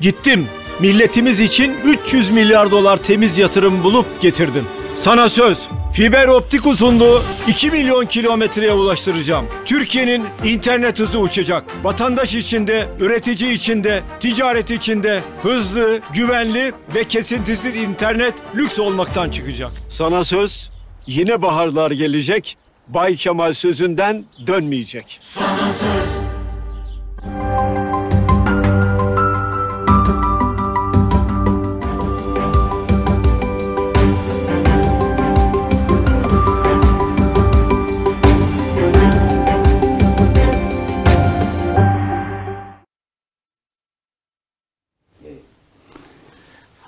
Gittim. Milletimiz için 300 milyar dolar temiz yatırım bulup getirdim. Sana söz. Fiber optik uzunluğu 2 milyon kilometreye ulaştıracağım. Türkiye'nin internet hızı uçacak. Vatandaş içinde, üretici içinde, ticaret içinde hızlı, güvenli ve kesintisiz internet lüks olmaktan çıkacak. Sana söz. Yine baharlar gelecek. Bay Kemal sözünden dönmeyecek.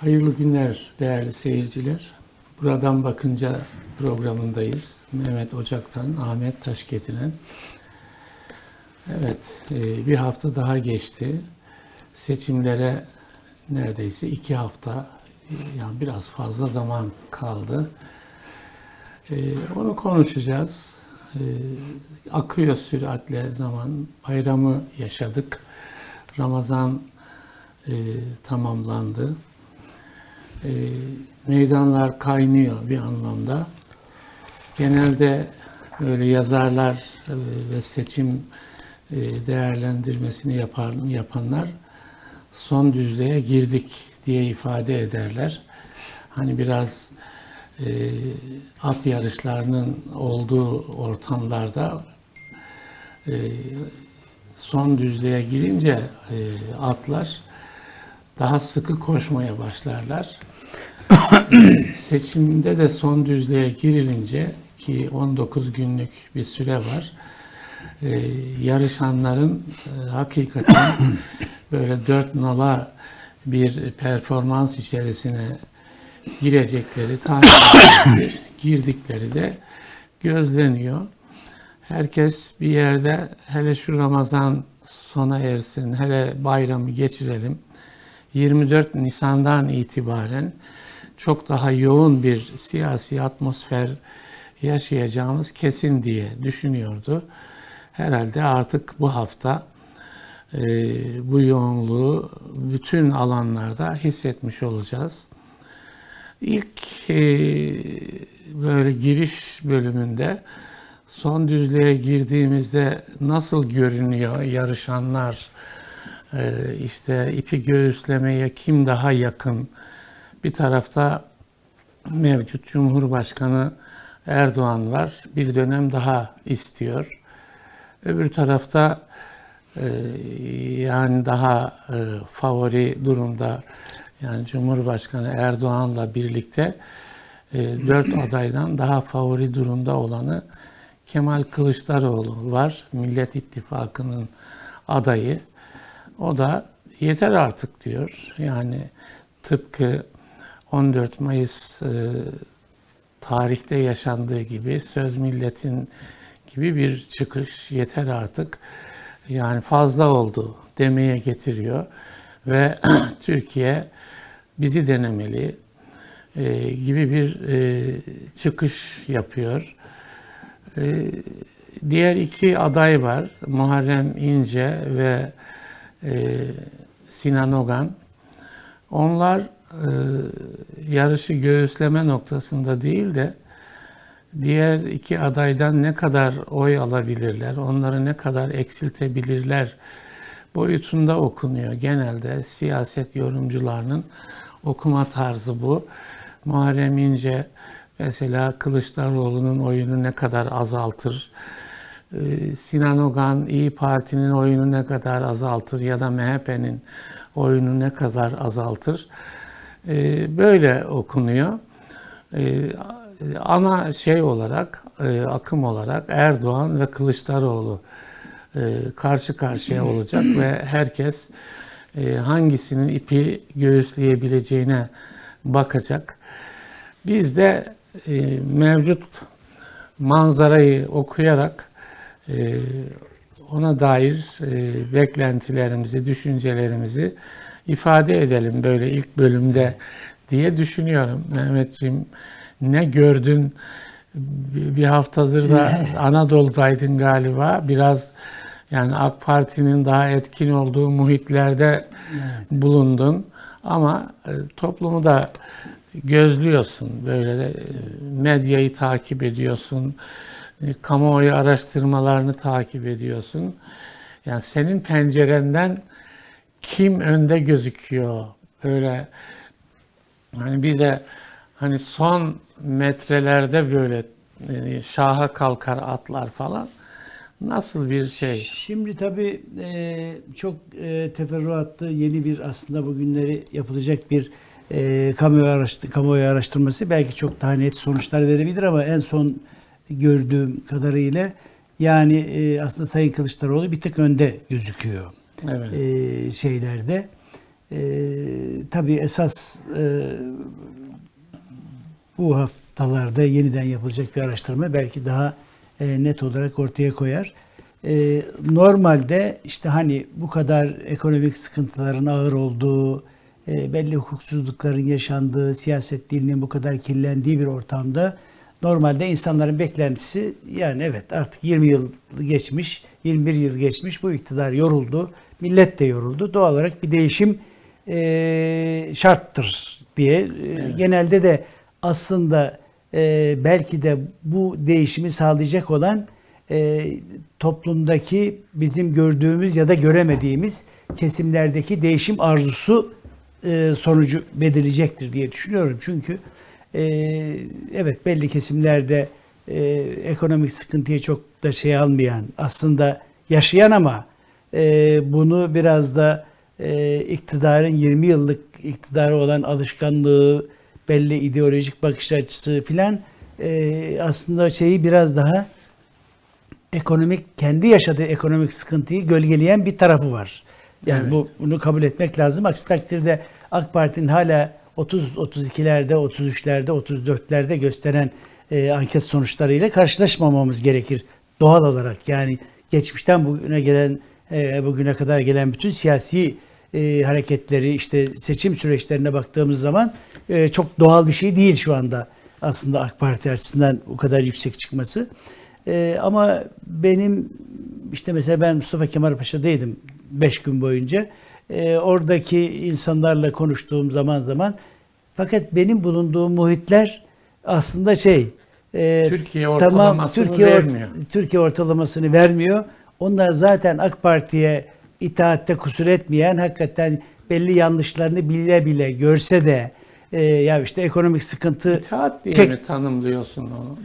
Hayırlı günler değerli seyirciler. Buradan bakınca programındayız. Mehmet Ocak'tan Ahmet Taş getiren. Evet, e, bir hafta daha geçti. Seçimlere neredeyse iki hafta, e, yani biraz fazla zaman kaldı. E, Onu konuşacağız. Akıyor süratle zaman. Bayramı yaşadık. Ramazan tamamlandı e, meydanlar kaynıyor bir anlamda. Genelde öyle yazarlar e, ve seçim e, değerlendirmesini yapar, yapanlar son düzlüğe girdik diye ifade ederler. Hani biraz e, at yarışlarının olduğu ortamlarda e, son düzlüğe girince e, atlar daha sıkı koşmaya başlarlar. Seçimde de son düzlüğe girilince ki 19 günlük bir süre var. e, yarışanların e, hakikaten böyle dört nala bir performans içerisine girecekleri, tahmin girdikleri de gözleniyor. Herkes bir yerde hele şu Ramazan sona ersin, hele bayramı geçirelim. 24 Nisan'dan itibaren çok daha yoğun bir siyasi atmosfer yaşayacağımız kesin diye düşünüyordu. Herhalde artık bu hafta e, bu yoğunluğu bütün alanlarda hissetmiş olacağız. İlk e, böyle giriş bölümünde son düzlüğe girdiğimizde nasıl görünüyor yarışanlar, işte ipi göğüslemeye kim daha yakın? Bir tarafta mevcut Cumhurbaşkanı Erdoğan var. Bir dönem daha istiyor. Öbür tarafta e, yani daha e, favori durumda yani Cumhurbaşkanı Erdoğan'la birlikte e, dört adaydan daha favori durumda olanı Kemal Kılıçdaroğlu var. Millet İttifakı'nın adayı. O da yeter artık diyor. Yani tıpkı 14 Mayıs e, tarihte yaşandığı gibi söz milletin gibi bir çıkış yeter artık. Yani fazla oldu demeye getiriyor ve Türkiye bizi denemeli e, gibi bir e, çıkış yapıyor. E, diğer iki aday var. Muharrem İnce ve e, Sinan Ogan. Onlar e, yarışı göğüsleme noktasında değil de diğer iki adaydan ne kadar oy alabilirler, onları ne kadar eksiltebilirler boyutunda okunuyor. Genelde siyaset yorumcularının okuma tarzı bu. Muharrem İnce mesela Kılıçdaroğlu'nun oyunu ne kadar azaltır, Sinan Ogan İyi Parti'nin oyunu ne kadar azaltır ya da MHP'nin oyunu ne kadar azaltır. Ee, böyle okunuyor. Ee, ana şey olarak, e, akım olarak Erdoğan ve Kılıçdaroğlu e, karşı karşıya olacak ve herkes e, hangisinin ipi göğüsleyebileceğine bakacak. Biz de mevcut manzarayı okuyarak ee, ona dair e, beklentilerimizi, düşüncelerimizi ifade edelim böyle ilk bölümde diye düşünüyorum. Mehmetciğim ne gördün? Bir haftadır da Anadolu'daydın galiba. Biraz Yani AK Parti'nin daha etkin olduğu muhitlerde bulundun ama e, toplumu da gözlüyorsun. Böyle e, medyayı takip ediyorsun. E, Kamuoyu araştırmalarını takip ediyorsun. Yani senin pencerenden kim önde gözüküyor? Böyle hani bir de hani son metrelerde böyle e, şaha kalkar atlar falan. Nasıl bir şey? Şimdi tabii e, çok e, teferruatlı yeni bir aslında bugünleri yapılacak bir e, kamuoyu, araştır, kamuoyu araştırması belki çok daha net sonuçlar verebilir ama en son gördüğüm kadarıyla yani e, aslında Sayın Kılıçdaroğlu bir tık önde gözüküyor Evet. e, şeylerde. E, tabii esas e, bu haftalarda yeniden yapılacak bir araştırma belki daha e, net olarak ortaya koyar. E, normalde işte hani bu kadar ekonomik sıkıntıların ağır olduğu, e, belli hukuksuzlukların yaşandığı, siyaset dilinin bu kadar kirlendiği bir ortamda normalde insanların beklentisi yani evet artık 20 yıl geçmiş, 21 yıl geçmiş bu iktidar yoruldu, millet de yoruldu. Doğal olarak bir değişim e, şarttır diye e, genelde de aslında e, belki de bu değişimi sağlayacak olan e, toplumdaki bizim gördüğümüz ya da göremediğimiz kesimlerdeki değişim arzusu e, sonucu belirleyecektir diye düşünüyorum. Çünkü e, evet belli kesimlerde e, ekonomik sıkıntıya çok da şey almayan aslında yaşayan ama e, bunu biraz da e, iktidarın 20 yıllık iktidarı olan alışkanlığı, belli ideolojik bakış açısı filan e, aslında şeyi biraz daha ekonomik kendi yaşadığı ekonomik sıkıntıyı gölgeleyen bir tarafı var. Yani Evet. bu bunu kabul etmek lazım. Aksi takdirde AK Parti'nin hala 30 32'lerde, 33'lerde, 34'lerde gösteren e, anket sonuçlarıyla karşılaşmamamız gerekir doğal olarak. Yani geçmişten bugüne gelen e, bugüne kadar gelen bütün siyasi e, hareketleri işte seçim süreçlerine baktığımız zaman e, çok doğal bir şey değil şu anda aslında AK Parti açısından bu kadar yüksek çıkması. E, ama benim işte mesela ben Mustafa Kemal Paşa'daydım 5 gün boyunca. E, oradaki insanlarla konuştuğum zaman zaman fakat benim bulunduğum muhitler aslında şey e, Türkiye ortalamasını Türkiye ort- vermiyor. Türkiye ortalamasını vermiyor. Onlar zaten AK Parti'ye itaatte kusur etmeyen, hakikaten belli yanlışlarını bile bile görse de e, ya işte ekonomik sıkıntı İtaat diye çek- mi tanımlıyorsun onu?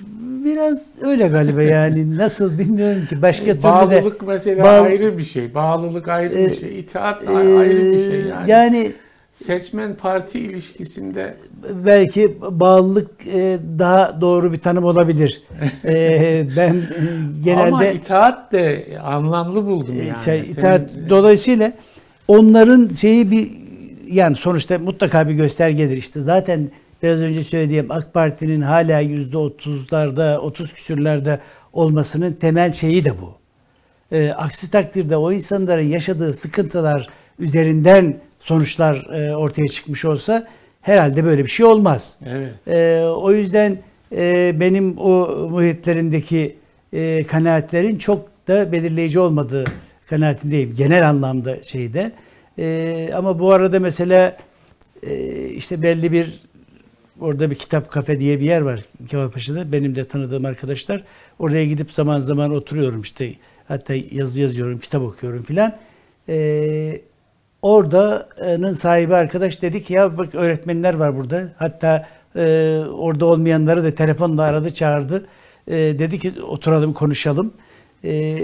biraz öyle galiba yani nasıl bilmiyorum ki başka türlü de Bağlılık mesela Bağ- ayrı bir şey. Bağlılık ayrı bir Ee, şey. İtaat e, ayrı bir şey yani. yani Seçmen parti ilişkisinde belki bağlılık e, daha doğru bir tanım olabilir. E, ben e, genelde ama itaat de anlamlı buldum E, yani. şey, Senin- dolayısıyla onların şeyi bir yani sonuçta mutlaka bir göstergedir işte. Zaten biraz önce söylediğim AK Parti'nin hala yüzde otuzlarda, otuz küsürlerde olmasının temel şeyi de bu. E, aksi takdirde o insanların yaşadığı sıkıntılar üzerinden sonuçlar e, ortaya çıkmış olsa herhalde böyle bir şey olmaz. Evet. Ee, o yüzden e, benim o muhitlerindeki e, kanaatlerin çok da belirleyici olmadığı kanaatindeyim. Genel anlamda şeyde. E, ama bu arada mesela e, işte belli bir orada bir kitap kafe diye bir yer var Kemalpaşa'da. Benim de tanıdığım arkadaşlar. Oraya gidip zaman zaman oturuyorum işte. Hatta yazı yazıyorum, kitap okuyorum filan. E, Orada'nın sahibi arkadaş dedi ki ya bak öğretmenler var burada. Hatta e, orada olmayanları da telefonla aradı çağırdı. E, dedi ki oturalım konuşalım. E,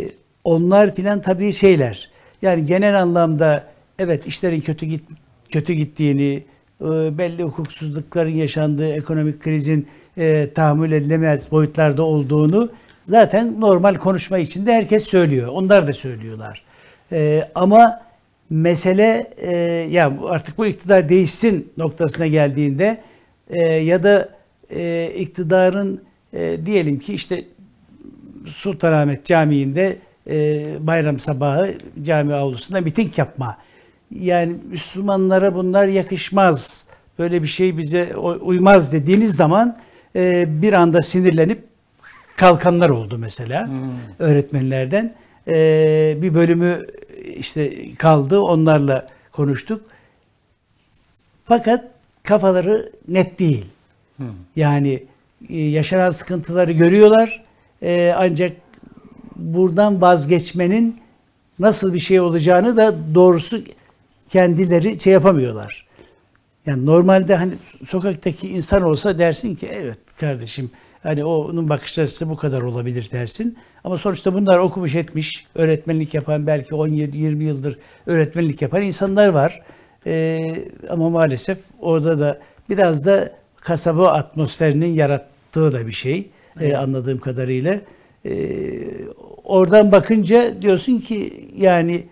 onlar filan tabii şeyler. Yani genel anlamda evet işlerin kötü git kötü gittiğini, e, belli hukuksuzlukların yaşandığı, ekonomik krizin e, tahammül edilemez boyutlarda olduğunu zaten normal konuşma içinde herkes söylüyor. Onlar da söylüyorlar. E, ama mesele e, ya artık bu iktidar değişsin noktasına geldiğinde e, ya da e, iktidarın e, diyelim ki işte Sultanahmet Camii'nde e, bayram sabahı cami avlusunda miting yapma. Yani Müslümanlara bunlar yakışmaz. Böyle bir şey bize uymaz dediğiniz zaman e, bir anda sinirlenip kalkanlar oldu mesela öğretmenlerden. Ee, bir bölümü işte kaldı. Onlarla konuştuk. Fakat kafaları net değil. Yani e, yaşanan sıkıntıları görüyorlar. E, ancak buradan vazgeçmenin nasıl bir şey olacağını da doğrusu kendileri şey yapamıyorlar. Yani normalde hani sokaktaki insan olsa dersin ki evet kardeşim hani onun bakış açısı bu kadar olabilir dersin. Ama sonuçta bunlar okumuş etmiş, öğretmenlik yapan belki 17-20 yıldır öğretmenlik yapan insanlar var. Ee, ama maalesef orada da biraz da kasaba atmosferinin yarattığı da bir şey ee, anladığım kadarıyla. Ee, oradan bakınca diyorsun ki yani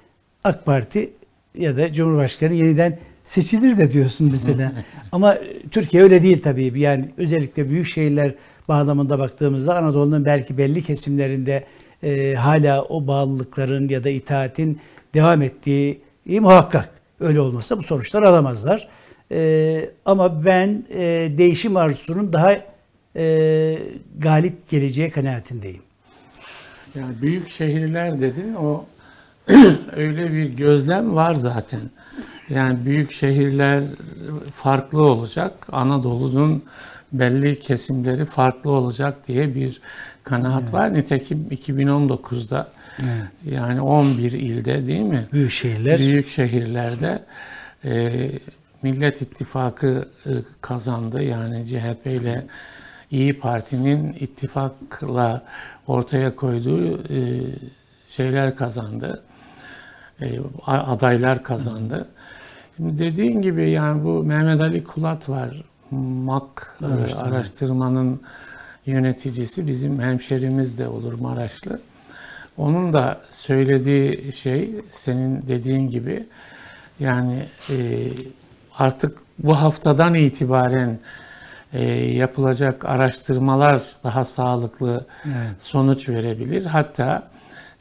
AK Parti ya da Cumhurbaşkanı yeniden seçilir de diyorsun mesela. Ama Türkiye öyle değil tabii. Yani özellikle büyük şehirler bağlamında baktığımızda Anadolu'nun belki belli kesimlerinde e, hala o bağlılıkların ya da itaatin devam ettiği muhakkak. Öyle olmasa bu sonuçlar alamazlar. E, ama ben e, değişim arzusunun daha e, galip geleceği kanaatindeyim. Yani büyük şehirler dedin o öyle bir gözlem var zaten. Yani büyük şehirler farklı olacak. Anadolu'nun belli kesimleri farklı olacak diye bir kanaat var. Nitekim 2019'da yani 11 ilde değil mi? Büyük şehirler. Büyük şehirlerde e, Millet İttifakı e, kazandı. Yani CHP ile İyi Parti'nin ittifakla ortaya koyduğu e, şeyler kazandı. E, adaylar kazandı. Şimdi dediğin gibi yani bu Mehmet Ali Kulat var. MAK e, Araştırma. araştırmanın yöneticisi bizim hemşerimiz de olur Maraşlı. Onun da söylediği şey senin dediğin gibi yani e, artık bu haftadan itibaren e, yapılacak araştırmalar daha sağlıklı Evet. sonuç verebilir. Hatta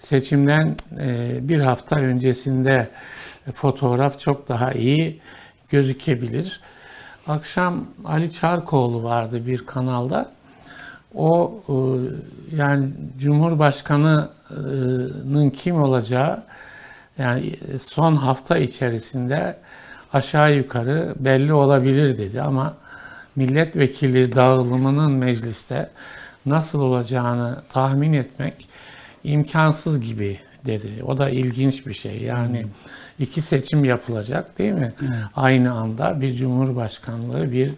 seçimden e, bir hafta öncesinde fotoğraf çok daha iyi gözükebilir. Akşam Ali Çarkoğlu vardı bir kanalda. O e, yani Cumhurbaşkanı'nın kim olacağı yani son hafta içerisinde aşağı yukarı belli olabilir dedi ama milletvekili dağılımının mecliste nasıl olacağını tahmin etmek imkansız gibi dedi. O da ilginç bir şey. Yani iki seçim yapılacak değil mi? Aynı anda bir cumhurbaşkanlığı, bir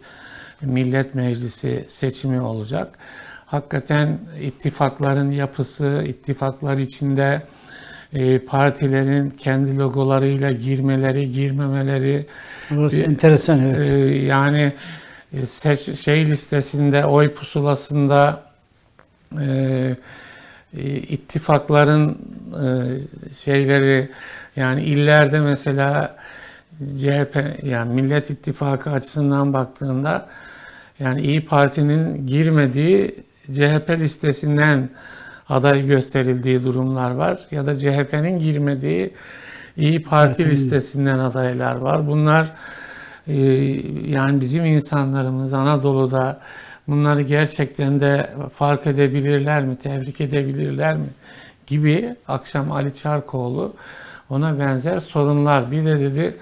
millet meclisi seçimi olacak. Hakikaten ittifakların yapısı, ittifaklar içinde e, partilerin kendi logolarıyla girmeleri, girmemeleri, Orası Bir- enteresan evet. ee, yani e, seç, şey listesinde, oy pusulasında e, e, ittifakların e, şeyleri yani illerde mesela CHP yani Millet İttifakı açısından baktığında yani İyi Parti'nin girmediği CHP listesinden aday gösterildiği durumlar var ya da CHP'nin girmediği İyi Parti Partinin- listesinden adaylar var. Bunlar e, yani bizim insanlarımız Anadolu'da bunları gerçekten de fark edebilirler mi, tebrik edebilirler mi gibi akşam Ali Çarkoğlu ona benzer sorunlar. Bir de dedi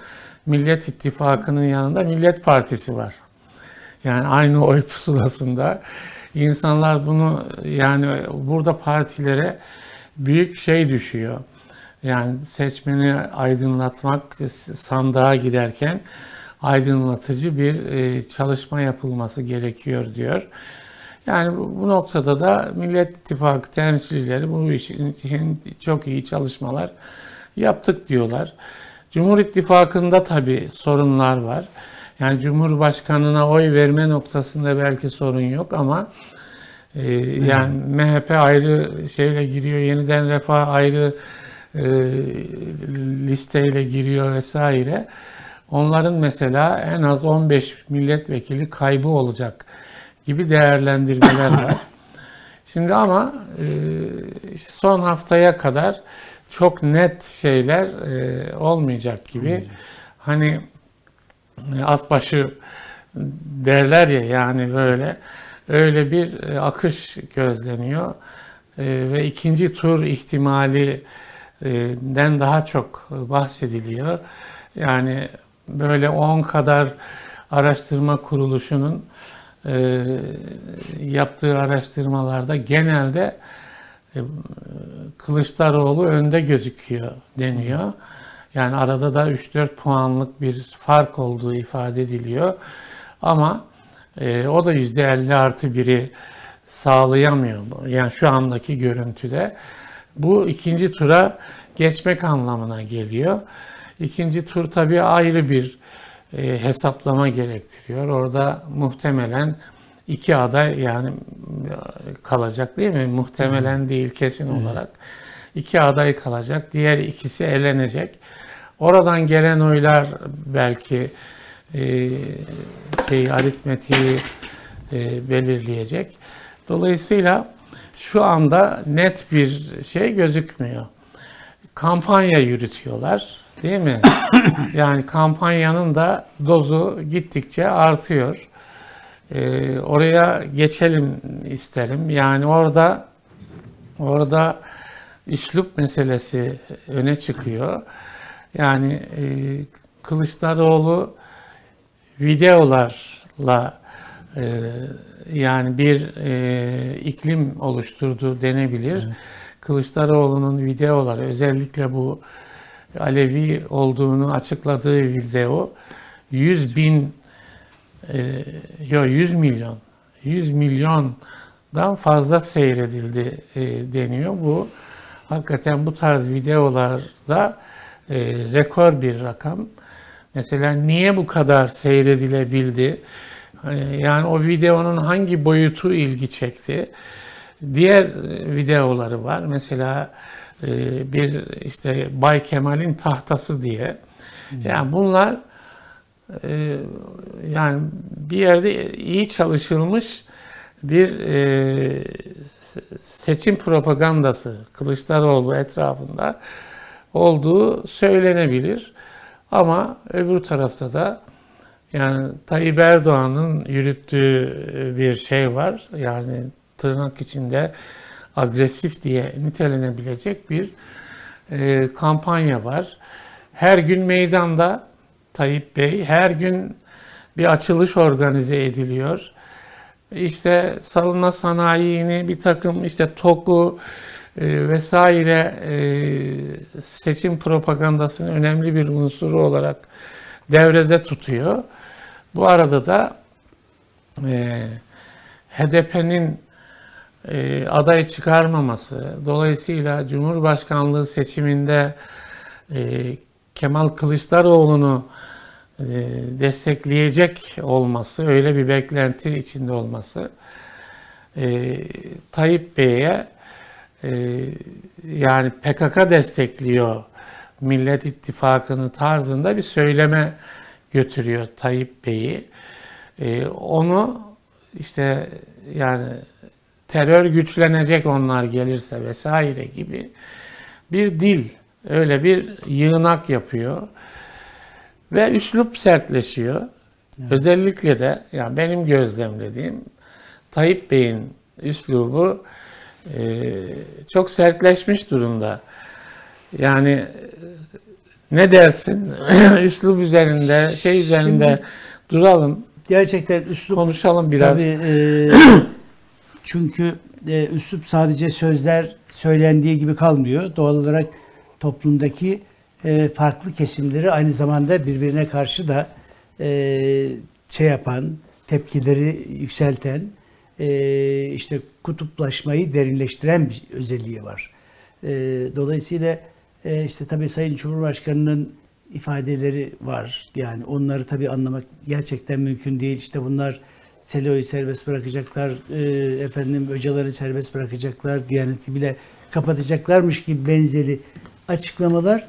Millet İttifakı'nın yanında Millet Partisi var. Yani aynı oy pusulasında insanlar bunu yani burada partilere büyük şey düşüyor. Yani seçmeni aydınlatmak sandığa giderken aydınlatıcı bir e, çalışma yapılması gerekiyor diyor. Yani bu, bu noktada da Millet İttifakı temsilcileri bu işin için çok iyi çalışmalar yaptık diyorlar. Cumhur İttifakı'nda tabii sorunlar var. Yani Cumhurbaşkanına oy verme noktasında belki sorun yok ama e, yani MHP ayrı şeyle giriyor, yeniden Refah ayrı e, listeyle giriyor vesaire. Onların mesela en az 15 milletvekili kaybı olacak gibi değerlendirmeler var. Şimdi ama e, işte son haftaya kadar çok net şeyler e, olmayacak gibi. Hani e, at başı derler ya yani böyle öyle bir akış gözleniyor. ve ikinci tur ihtimalinden daha çok bahsediliyor. Yani böyle 10 kadar araştırma kuruluşunun e, yaptığı araştırmalarda genelde e, Kılıçdaroğlu önde gözüküyor deniyor. Yani arada da 3-4 puanlık bir fark olduğu ifade ediliyor. Ama e, o da %50 artı 1'i sağlayamıyor. Yani şu andaki görüntüde. Bu ikinci tura geçmek anlamına geliyor. İkinci tur tabii ayrı bir e, hesaplama gerektiriyor. Orada muhtemelen iki aday yani kalacak değil mi? Muhtemelen değil kesin olarak. iki aday kalacak. Diğer ikisi elenecek. Oradan gelen oylar belki e, şey aritmetiği e, belirleyecek. Dolayısıyla şu anda net bir şey gözükmüyor. Kampanya yürütüyorlar, değil mi? yani kampanyanın da dozu gittikçe artıyor. Ee, oraya geçelim isterim. Yani orada orada üslup meselesi öne çıkıyor. Yani e, Kılıçdaroğlu videolarla e, yani bir e, iklim oluşturdu denebilir. Kılıçdaroğlu'nun videoları özellikle bu Alevi olduğunu açıkladığı video 100 bin e, yo 100 milyon 100 milyondan fazla seyredildi e, deniyor. Bu hakikaten bu tarz videolarda e, rekor bir rakam. Mesela niye bu kadar seyredilebildi? E, Yani o videonun hangi boyutu ilgi çekti? Diğer e, videoları var. Mesela bir işte Bay Kemal'in tahtası diye. Yani bunlar e, yani bir yerde iyi çalışılmış bir e, seçim propagandası Kılıçdaroğlu etrafında olduğu söylenebilir. Ama öbür tarafta da yani Tayyip Erdoğan'ın yürüttüğü bir şey var. Yani tırnak içinde agresif diye nitelenebilecek bir e, kampanya var. Her gün meydanda Tayyip Bey, her gün bir açılış organize ediliyor. İşte savunma sanayini bir takım işte TOK'u e, vesaire e, seçim propagandasının önemli bir unsuru olarak devrede tutuyor. Bu arada da e, HDP'nin e, aday çıkarmaması, dolayısıyla Cumhurbaşkanlığı seçiminde e, Kemal Kılıçdaroğlu'nu e, destekleyecek olması, öyle bir beklenti içinde olması e, Tayyip Bey'e e, yani PKK destekliyor Millet İttifakı'nı tarzında bir söyleme götürüyor Tayyip Bey'i. E, onu işte yani terör güçlenecek onlar gelirse vesaire gibi bir dil, öyle bir yığınak yapıyor. Ve üslup sertleşiyor. Özellikle de yani benim gözlemlediğim Tayyip Bey'in üslubu e, çok sertleşmiş durumda. Yani e, ne dersin? üslub üzerinde, şey üzerinde Şimdi- duralım, Gerçekten üslup konuşalım biraz. Tabii, e, çünkü e, üslup sadece sözler söylendiği gibi kalmıyor. Doğal olarak toplumdaki e, farklı kesimleri aynı zamanda birbirine karşı da e, şey yapan, tepkileri yükselten, e, işte kutuplaşmayı derinleştiren bir özelliği var. E, dolayısıyla e, işte tabii Sayın Cumhurbaşkanı'nın ifadeleri var. Yani onları tabii anlamak gerçekten mümkün değil. İşte bunlar Selo'yu serbest bırakacaklar, e, efendim Öcalan'ı serbest bırakacaklar, Diyanet'i bile kapatacaklarmış gibi benzeri açıklamalar.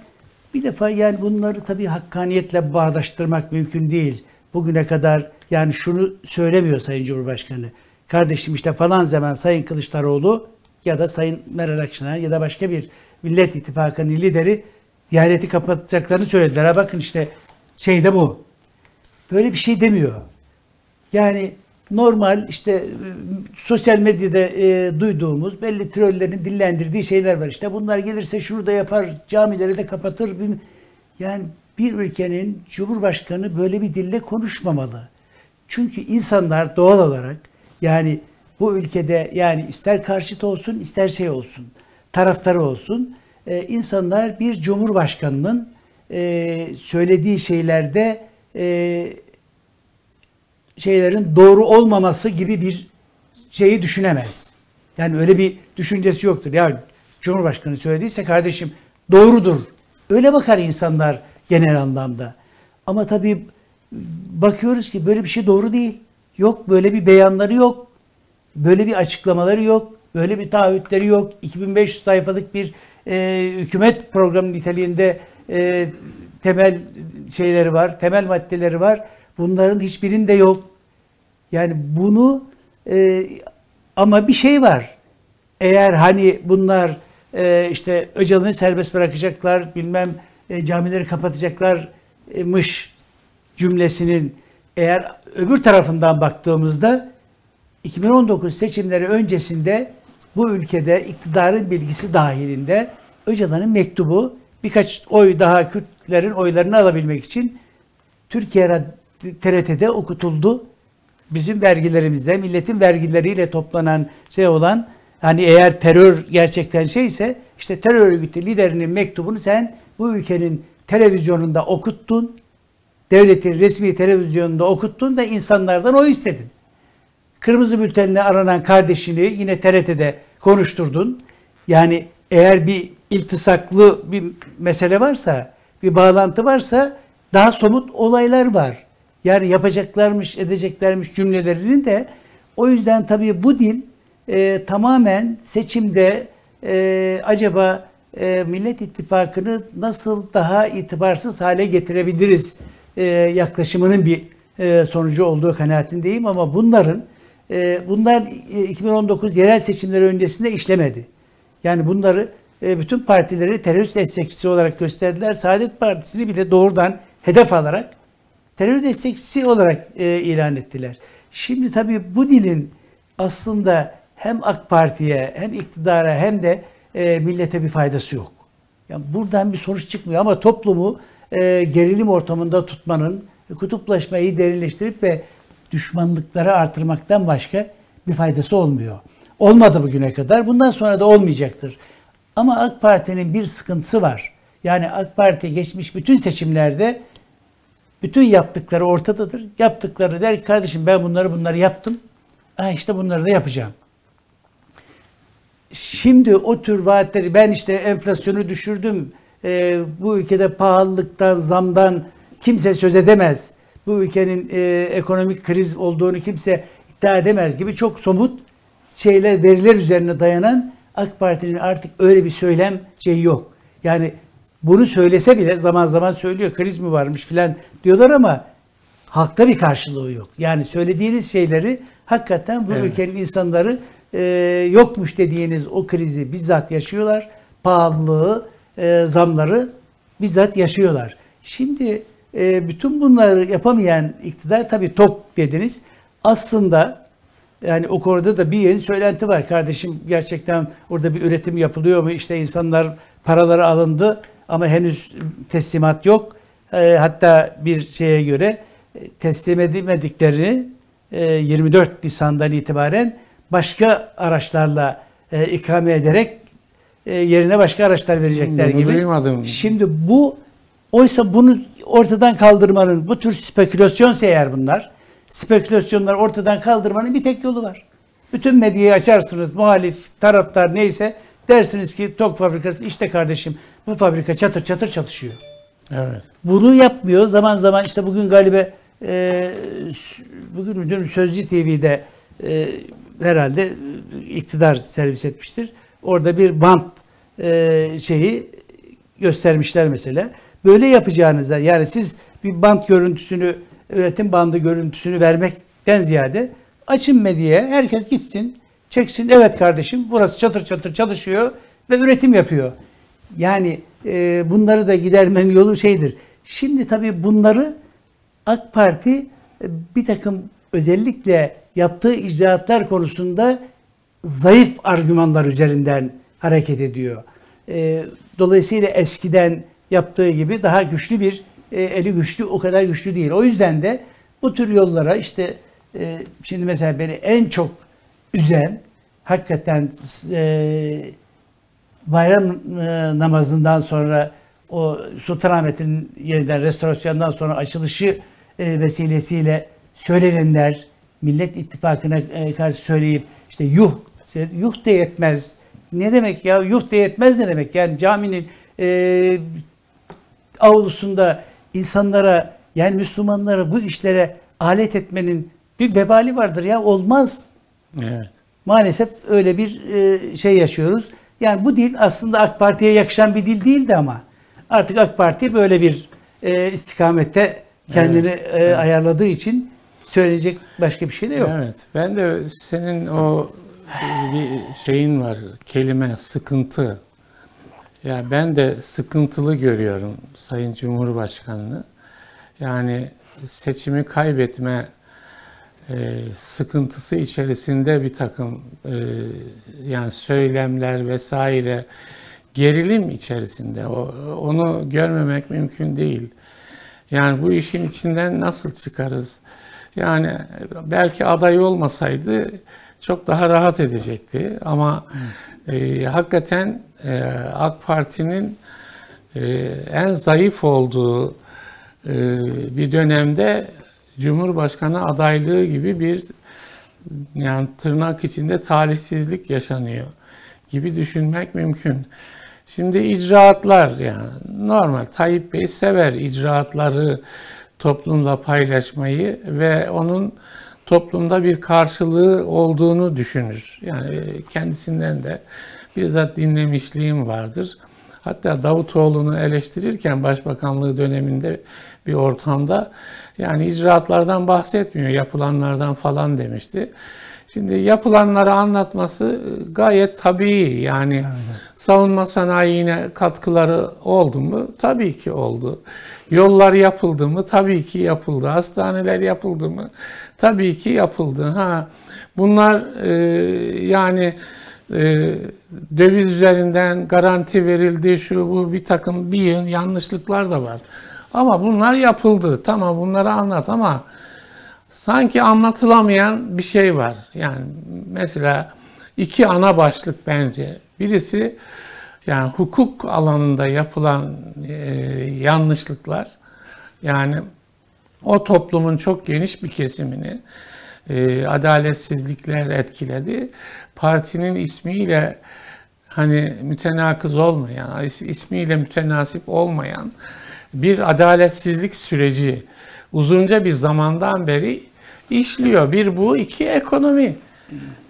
Bir defa yani bunları tabii hakkaniyetle bağdaştırmak mümkün değil. Bugüne kadar yani şunu söylemiyor Sayın Cumhurbaşkanı. Kardeşim işte falan zaman Sayın Kılıçdaroğlu ya da Sayın Meral Akşener ya da başka bir Millet İttifakı'nın lideri Diyanet'i kapatacaklarını söylediler. Ha bakın işte şeyde bu. Böyle bir şey demiyor. Yani normal işte e, sosyal medyada e, duyduğumuz belli trollerin dillendirdiği şeyler var. İşte bunlar gelirse şunu da yapar, camileri de kapatır. Yani bir ülkenin cumhurbaşkanı böyle bir dille konuşmamalı. Çünkü insanlar doğal olarak yani bu ülkede yani ister karşıt olsun ister şey olsun taraftarı olsun e, insanlar bir cumhurbaşkanının e, söylediği şeylerde e, şeylerin doğru olmaması gibi bir şeyi düşünemez. Yani öyle bir düşüncesi yoktur. Ya Cumhurbaşkanı söylediyse kardeşim doğrudur. Öyle bakar insanlar genel anlamda. Ama tabii bakıyoruz ki böyle bir şey doğru değil. Yok böyle bir beyanları yok. Böyle bir açıklamaları yok. Böyle bir taahhütleri yok. 2500 sayfalık bir e, hükümet programı niteliğinde e, temel şeyleri var, temel maddeleri var. Bunların hiçbirinde yok. Yani bunu e, ama bir şey var. Eğer hani bunlar e, işte Öcalan'ı serbest bırakacaklar, bilmem e, camileri kapatacaklarmış cümlesinin eğer öbür tarafından baktığımızda 2019 seçimleri öncesinde bu ülkede iktidarın bilgisi dahilinde Öcalan'ın mektubu birkaç oy daha Kürtlerin oylarını alabilmek için Türkiye TRT'de okutuldu. Bizim vergilerimizde, milletin vergileriyle toplanan şey olan hani eğer terör gerçekten şeyse işte terör örgütü liderinin mektubunu sen bu ülkenin televizyonunda okuttun. Devletin resmi televizyonunda okuttun ve insanlardan oy istedin. Kırmızı bültenle aranan kardeşini yine TRT'de konuşturdun. Yani eğer bir iltisaklı bir mesele varsa, bir bağlantı varsa daha somut olaylar var. Yani yapacaklarmış, edeceklermiş cümlelerinin de o yüzden tabii bu dil e, tamamen seçimde e, acaba e, Millet İttifakı'nı nasıl daha itibarsız hale getirebiliriz e, yaklaşımının bir e, sonucu olduğu kanaatindeyim ama bunların e, bunlar e, 2019 yerel seçimleri öncesinde işlemedi. Yani bunları e, bütün partileri terörist destekçisi olarak gösterdiler. Saadet Partisi'ni bile doğrudan hedef alarak terör destekçisi olarak e, ilan ettiler. Şimdi tabii bu dilin aslında hem AK Parti'ye hem iktidara hem de e, millete bir faydası yok. Yani buradan bir sonuç çıkmıyor ama toplumu e, gerilim ortamında tutmanın, kutuplaşmayı derinleştirip ve düşmanlıkları artırmaktan başka bir faydası olmuyor. Olmadı bugüne kadar. Bundan sonra da olmayacaktır. Ama AK Parti'nin bir sıkıntısı var. Yani AK Parti geçmiş bütün seçimlerde bütün yaptıkları ortadadır. Yaptıkları der ki kardeşim ben bunları bunları yaptım. Ha işte bunları da yapacağım. Şimdi o tür vaatleri ben işte enflasyonu düşürdüm. Ee, bu ülkede pahalılıktan, zamdan kimse söz edemez. Bu ülkenin e, ekonomik kriz olduğunu kimse iddia edemez gibi çok somut şeyler, veriler üzerine dayanan AK Parti'nin artık öyle bir söylem şeyi yok. Yani bunu söylese bile zaman zaman söylüyor kriz mi varmış filan diyorlar ama halkta bir karşılığı yok. Yani söylediğiniz şeyleri hakikaten bu Evet. ülkenin insanları e, yokmuş dediğiniz o krizi bizzat yaşıyorlar. Pahalılığı, e, zamları bizzat yaşıyorlar. Şimdi e, bütün bunları yapamayan iktidar tabii tok dediniz. Aslında yani o konuda da bir yeni söylenti var. Kardeşim gerçekten orada bir üretim yapılıyor mu? İşte insanlar paraları alındı ama henüz teslimat yok. E, hatta bir şeye göre e, teslim edilmediklerini e, 24 Nisan'dan itibaren başka araçlarla e, ikame ederek e, yerine başka araçlar verecekler Bunu gibi. duymadım. Şimdi bu oysa bunu ortadan kaldırmanın bu tür spekülasyonsa eğer bunlar spekülasyonlar ortadan kaldırmanın bir tek yolu var. Bütün medyayı açarsınız muhalif taraftar neyse dersiniz ki TOK fabrikası işte kardeşim bu fabrika çatır çatır çalışıyor. Evet. Bunu yapmıyor. Zaman zaman işte bugün galiba e, bugün dün Sözcü TV'de e, herhalde e, iktidar servis etmiştir. Orada bir bant e, şeyi göstermişler mesela. Böyle yapacağınıza yani siz bir bant görüntüsünü üretim bandı görüntüsünü vermekten ziyade açın medyaya herkes gitsin çeksin evet kardeşim burası çatır çatır çalışıyor ve üretim yapıyor. Yani e, bunları da gidermenin yolu şeydir. Şimdi tabii bunları AK Parti e, bir takım özellikle yaptığı icraatlar konusunda zayıf argümanlar üzerinden hareket ediyor. E, dolayısıyla eskiden yaptığı gibi daha güçlü bir e, eli güçlü o kadar güçlü değil. O yüzden de bu tür yollara işte e, şimdi mesela beni en çok üzen hakikaten e, bayram e, namazından sonra o Sultanahmet'in yeniden restorasyondan sonra açılışı e, vesilesiyle söylenenler Millet İttifakı'na e, karşı söyleyip işte yuh yuh da yetmez. Ne demek ya? Yuh da yetmez ne demek? Yani caminin e, avlusunda insanlara yani Müslümanlara bu işlere alet etmenin bir vebali vardır ya olmaz. Evet. Maalesef öyle bir e, şey yaşıyoruz. Yani bu dil aslında AK Parti'ye yakışan bir dil değildi ama artık AK Parti böyle bir e, istikamette kendini e, ayarladığı için söyleyecek başka bir şey de yok. Evet. Ben de senin o bir şeyin var. Kelime sıkıntı. Ya ben de sıkıntılı görüyorum Sayın Cumhurbaşkanını. Yani seçimi kaybetme sıkıntısı içerisinde bir takım e, yani söylemler vesaire gerilim içerisinde. Onu görmemek mümkün değil. Yani bu işin içinden nasıl çıkarız? Yani belki aday olmasaydı çok daha rahat edecekti ama e, hakikaten e, AK Parti'nin e, en zayıf olduğu e, bir dönemde Cumhurbaşkanı adaylığı gibi bir yani tırnak içinde talihsizlik yaşanıyor gibi düşünmek mümkün. Şimdi icraatlar yani normal Tayyip Bey sever icraatları toplumla paylaşmayı ve onun toplumda bir karşılığı olduğunu düşünür. Yani kendisinden de bizzat dinlemişliğim vardır. Hatta Davutoğlu'nu eleştirirken başbakanlığı döneminde bir ortamda yani icraatlardan bahsetmiyor, yapılanlardan falan demişti. Şimdi yapılanları anlatması gayet tabii yani savunma sanayine katkıları oldu mu? Tabii ki oldu. Yollar yapıldı mı? Tabii ki yapıldı. Hastaneler yapıldı mı? Tabii ki yapıldı. Ha, bunlar e, yani e, döviz üzerinden garanti verildi, şu bu bir takım bir yanlışlıklar da var. Ama bunlar yapıldı. Tamam bunları anlat ama sanki anlatılamayan bir şey var. Yani mesela iki ana başlık bence. Birisi yani hukuk alanında yapılan e, yanlışlıklar. Yani o toplumun çok geniş bir kesimini e, adaletsizlikler etkiledi. Partinin ismiyle hani mütenakız olmayan, is- ismiyle mütenasip olmayan bir adaletsizlik süreci uzunca bir zamandan beri işliyor. Bir bu, iki ekonomi.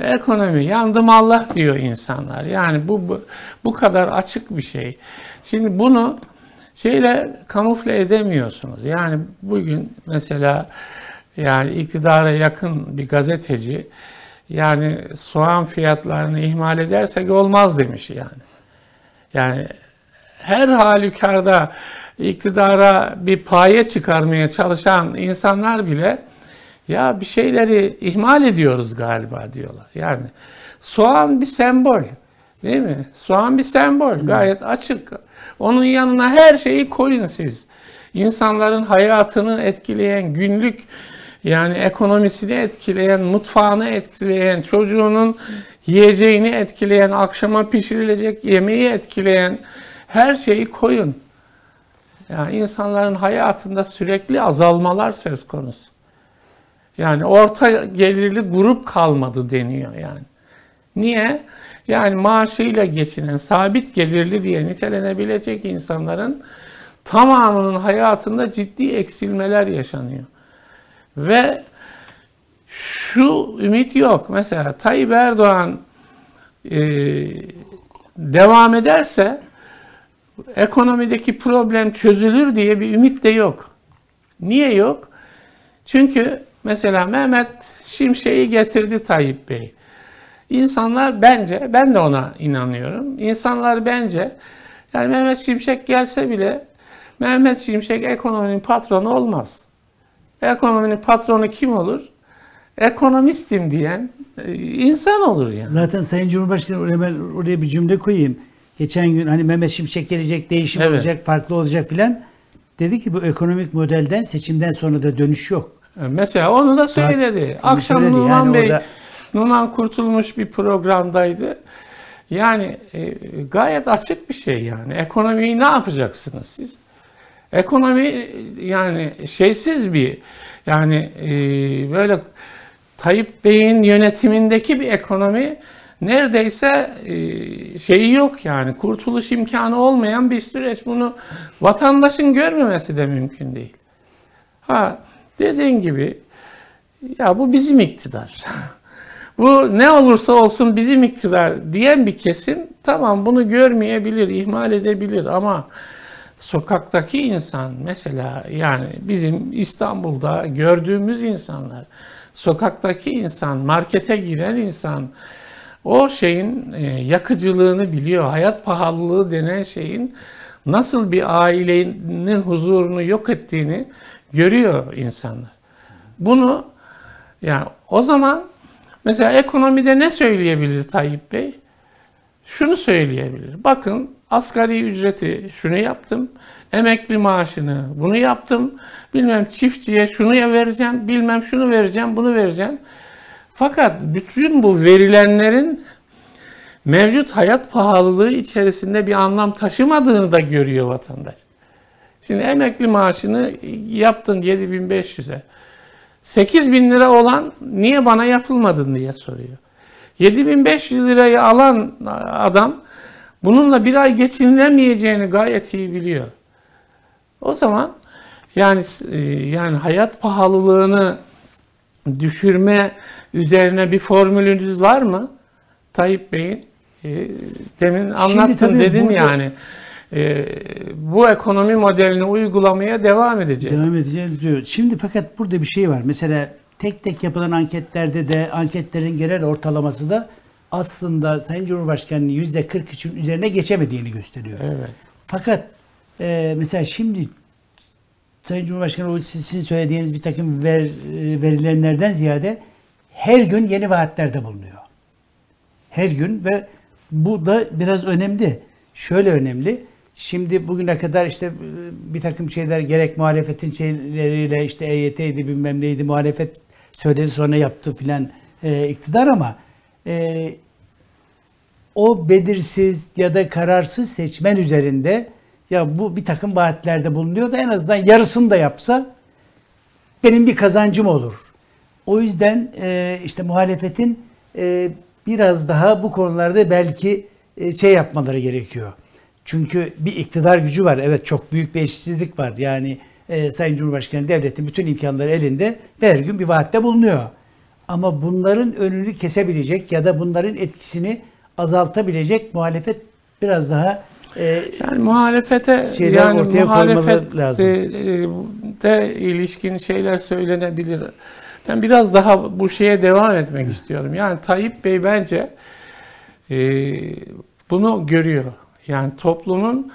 Ekonomi. Yandım Allah diyor insanlar. Yani bu, bu bu kadar açık bir şey. Şimdi bunu şeyle kamufle edemiyorsunuz. Yani bugün mesela yani iktidara yakın bir gazeteci yani soğan fiyatlarını ihmal edersek olmaz demiş yani. Yani her halükarda iktidara bir paye çıkarmaya çalışan insanlar bile ya bir şeyleri ihmal ediyoruz galiba diyorlar. Yani soğan bir sembol. Değil mi? Soğan bir sembol. Gayet açık. Onun yanına her şeyi koyun siz. İnsanların hayatını etkileyen, günlük yani ekonomisini etkileyen, mutfağını etkileyen, çocuğunun yiyeceğini etkileyen, akşama pişirilecek yemeği etkileyen her şeyi koyun. Yani insanların hayatında sürekli azalmalar söz konusu. Yani orta gelirli grup kalmadı deniyor yani. Niye? Yani maaşıyla geçinen, sabit gelirli diye nitelenebilecek insanların tamamının hayatında ciddi eksilmeler yaşanıyor. Ve şu ümit yok. Mesela Tayyip Erdoğan e, devam ederse ekonomideki problem çözülür diye bir ümit de yok. Niye yok? Çünkü mesela Mehmet Şimşek'i getirdi Tayyip Bey. İnsanlar bence, ben de ona inanıyorum. İnsanlar bence, yani Mehmet Şimşek gelse bile Mehmet Şimşek ekonominin patronu olmaz. Ekonominin patronu kim olur? ekonomistim diyen e, insan olur yani. Zaten Sayın Cumhurbaşkanı hemen oraya bir cümle koyayım. Geçen gün hani Mehmet Şimşek gelecek, değişim Evet. olacak, farklı olacak filan. Dedi ki bu ekonomik modelden seçimden sonra da dönüş yok. E, Mesela onu da söyledi. Akşam söyledi. Numan Yani Bey, orada- Numan Kurtulmuş bir programdaydı. Yani e, gayet açık bir şey yani. Ekonomiyi ne yapacaksınız siz? Ekonomi yani şeysiz bir yani e, böyle Tayyip Bey'in yönetimindeki bir ekonomi neredeyse e, şeyi yok yani kurtuluş imkanı olmayan bir süreç. Bunu vatandaşın görmemesi de mümkün değil. Ha dediğin gibi ya bu bizim iktidar. bu ne olursa olsun bizim iktidar diyen bir kesim tamam bunu görmeyebilir, ihmal edebilir ama sokaktaki insan mesela yani bizim İstanbul'da gördüğümüz insanlar, sokaktaki insan, markete giren insan o şeyin e, yakıcılığını biliyor. Hayat pahalılığı denen şeyin nasıl bir ailenin huzurunu yok ettiğini görüyor insanlar. Bunu yani o zaman mesela ekonomide ne söyleyebilir Tayyip Bey? Şunu söyleyebilir. Bakın asgari ücreti şunu yaptım. Emekli maaşını bunu yaptım. Bilmem çiftçiye şunu ya vereceğim. Bilmem şunu vereceğim, bunu vereceğim. Fakat bütün bu verilenlerin mevcut hayat pahalılığı içerisinde bir anlam taşımadığını da görüyor vatandaş. Şimdi emekli maaşını yaptın 7500'e. 8 bin lira olan niye bana yapılmadın diye soruyor. 7500 lirayı alan adam bununla bir ay geçinilemeyeceğini gayet iyi biliyor. O zaman yani e, yani hayat pahalılığını düşürme üzerine bir formülünüz var mı? Tayyip Bey'in e, demin anlattın dedin burada- yani. E, bu ekonomi modelini uygulamaya devam edeceğiz. Devam edeceğiz diyor. Şimdi fakat burada bir şey var. Mesela tek tek yapılan anketlerde de anketlerin genel ortalaması da aslında Sayın Cumhurbaşkanı'nın %43'ün üzerine geçemediğini gösteriyor. Evet. Fakat e, mesela şimdi Sayın Cumhurbaşkanı o sizin söylediğiniz bir takım ver, e, verilenlerden ziyade her gün yeni vaatlerde bulunuyor. Her gün ve bu da biraz önemli. Şöyle önemli. Şimdi bugüne kadar işte e, bir takım şeyler gerek muhalefetin şeyleriyle işte EYT'ydi bilmem neydi muhalefet söyledi sonra yaptı filan e, iktidar ama e, o belirsiz ya da kararsız seçmen üzerinde ya bu bir takım vaatlerde bulunuyor ve en azından yarısını da yapsa benim bir kazancım olur. O yüzden e, işte muhalefetin e, biraz daha bu konularda belki e, şey yapmaları gerekiyor. Çünkü bir iktidar gücü var. Evet çok büyük bir eşitsizlik var. Yani e, Sayın Cumhurbaşkanı devletin bütün imkanları elinde ve her gün bir vaatte bulunuyor. Ama bunların önünü kesebilecek ya da bunların etkisini azaltabilecek muhalefet biraz daha e, Yani muhalefete Şeyler yani ortaya muhalefet lazım. e, e, de ilişkin şeyler söylenebilir. Ben biraz daha bu şeye devam etmek istiyorum. Yani Tayyip Bey bence e, bunu görüyor. Yani toplumun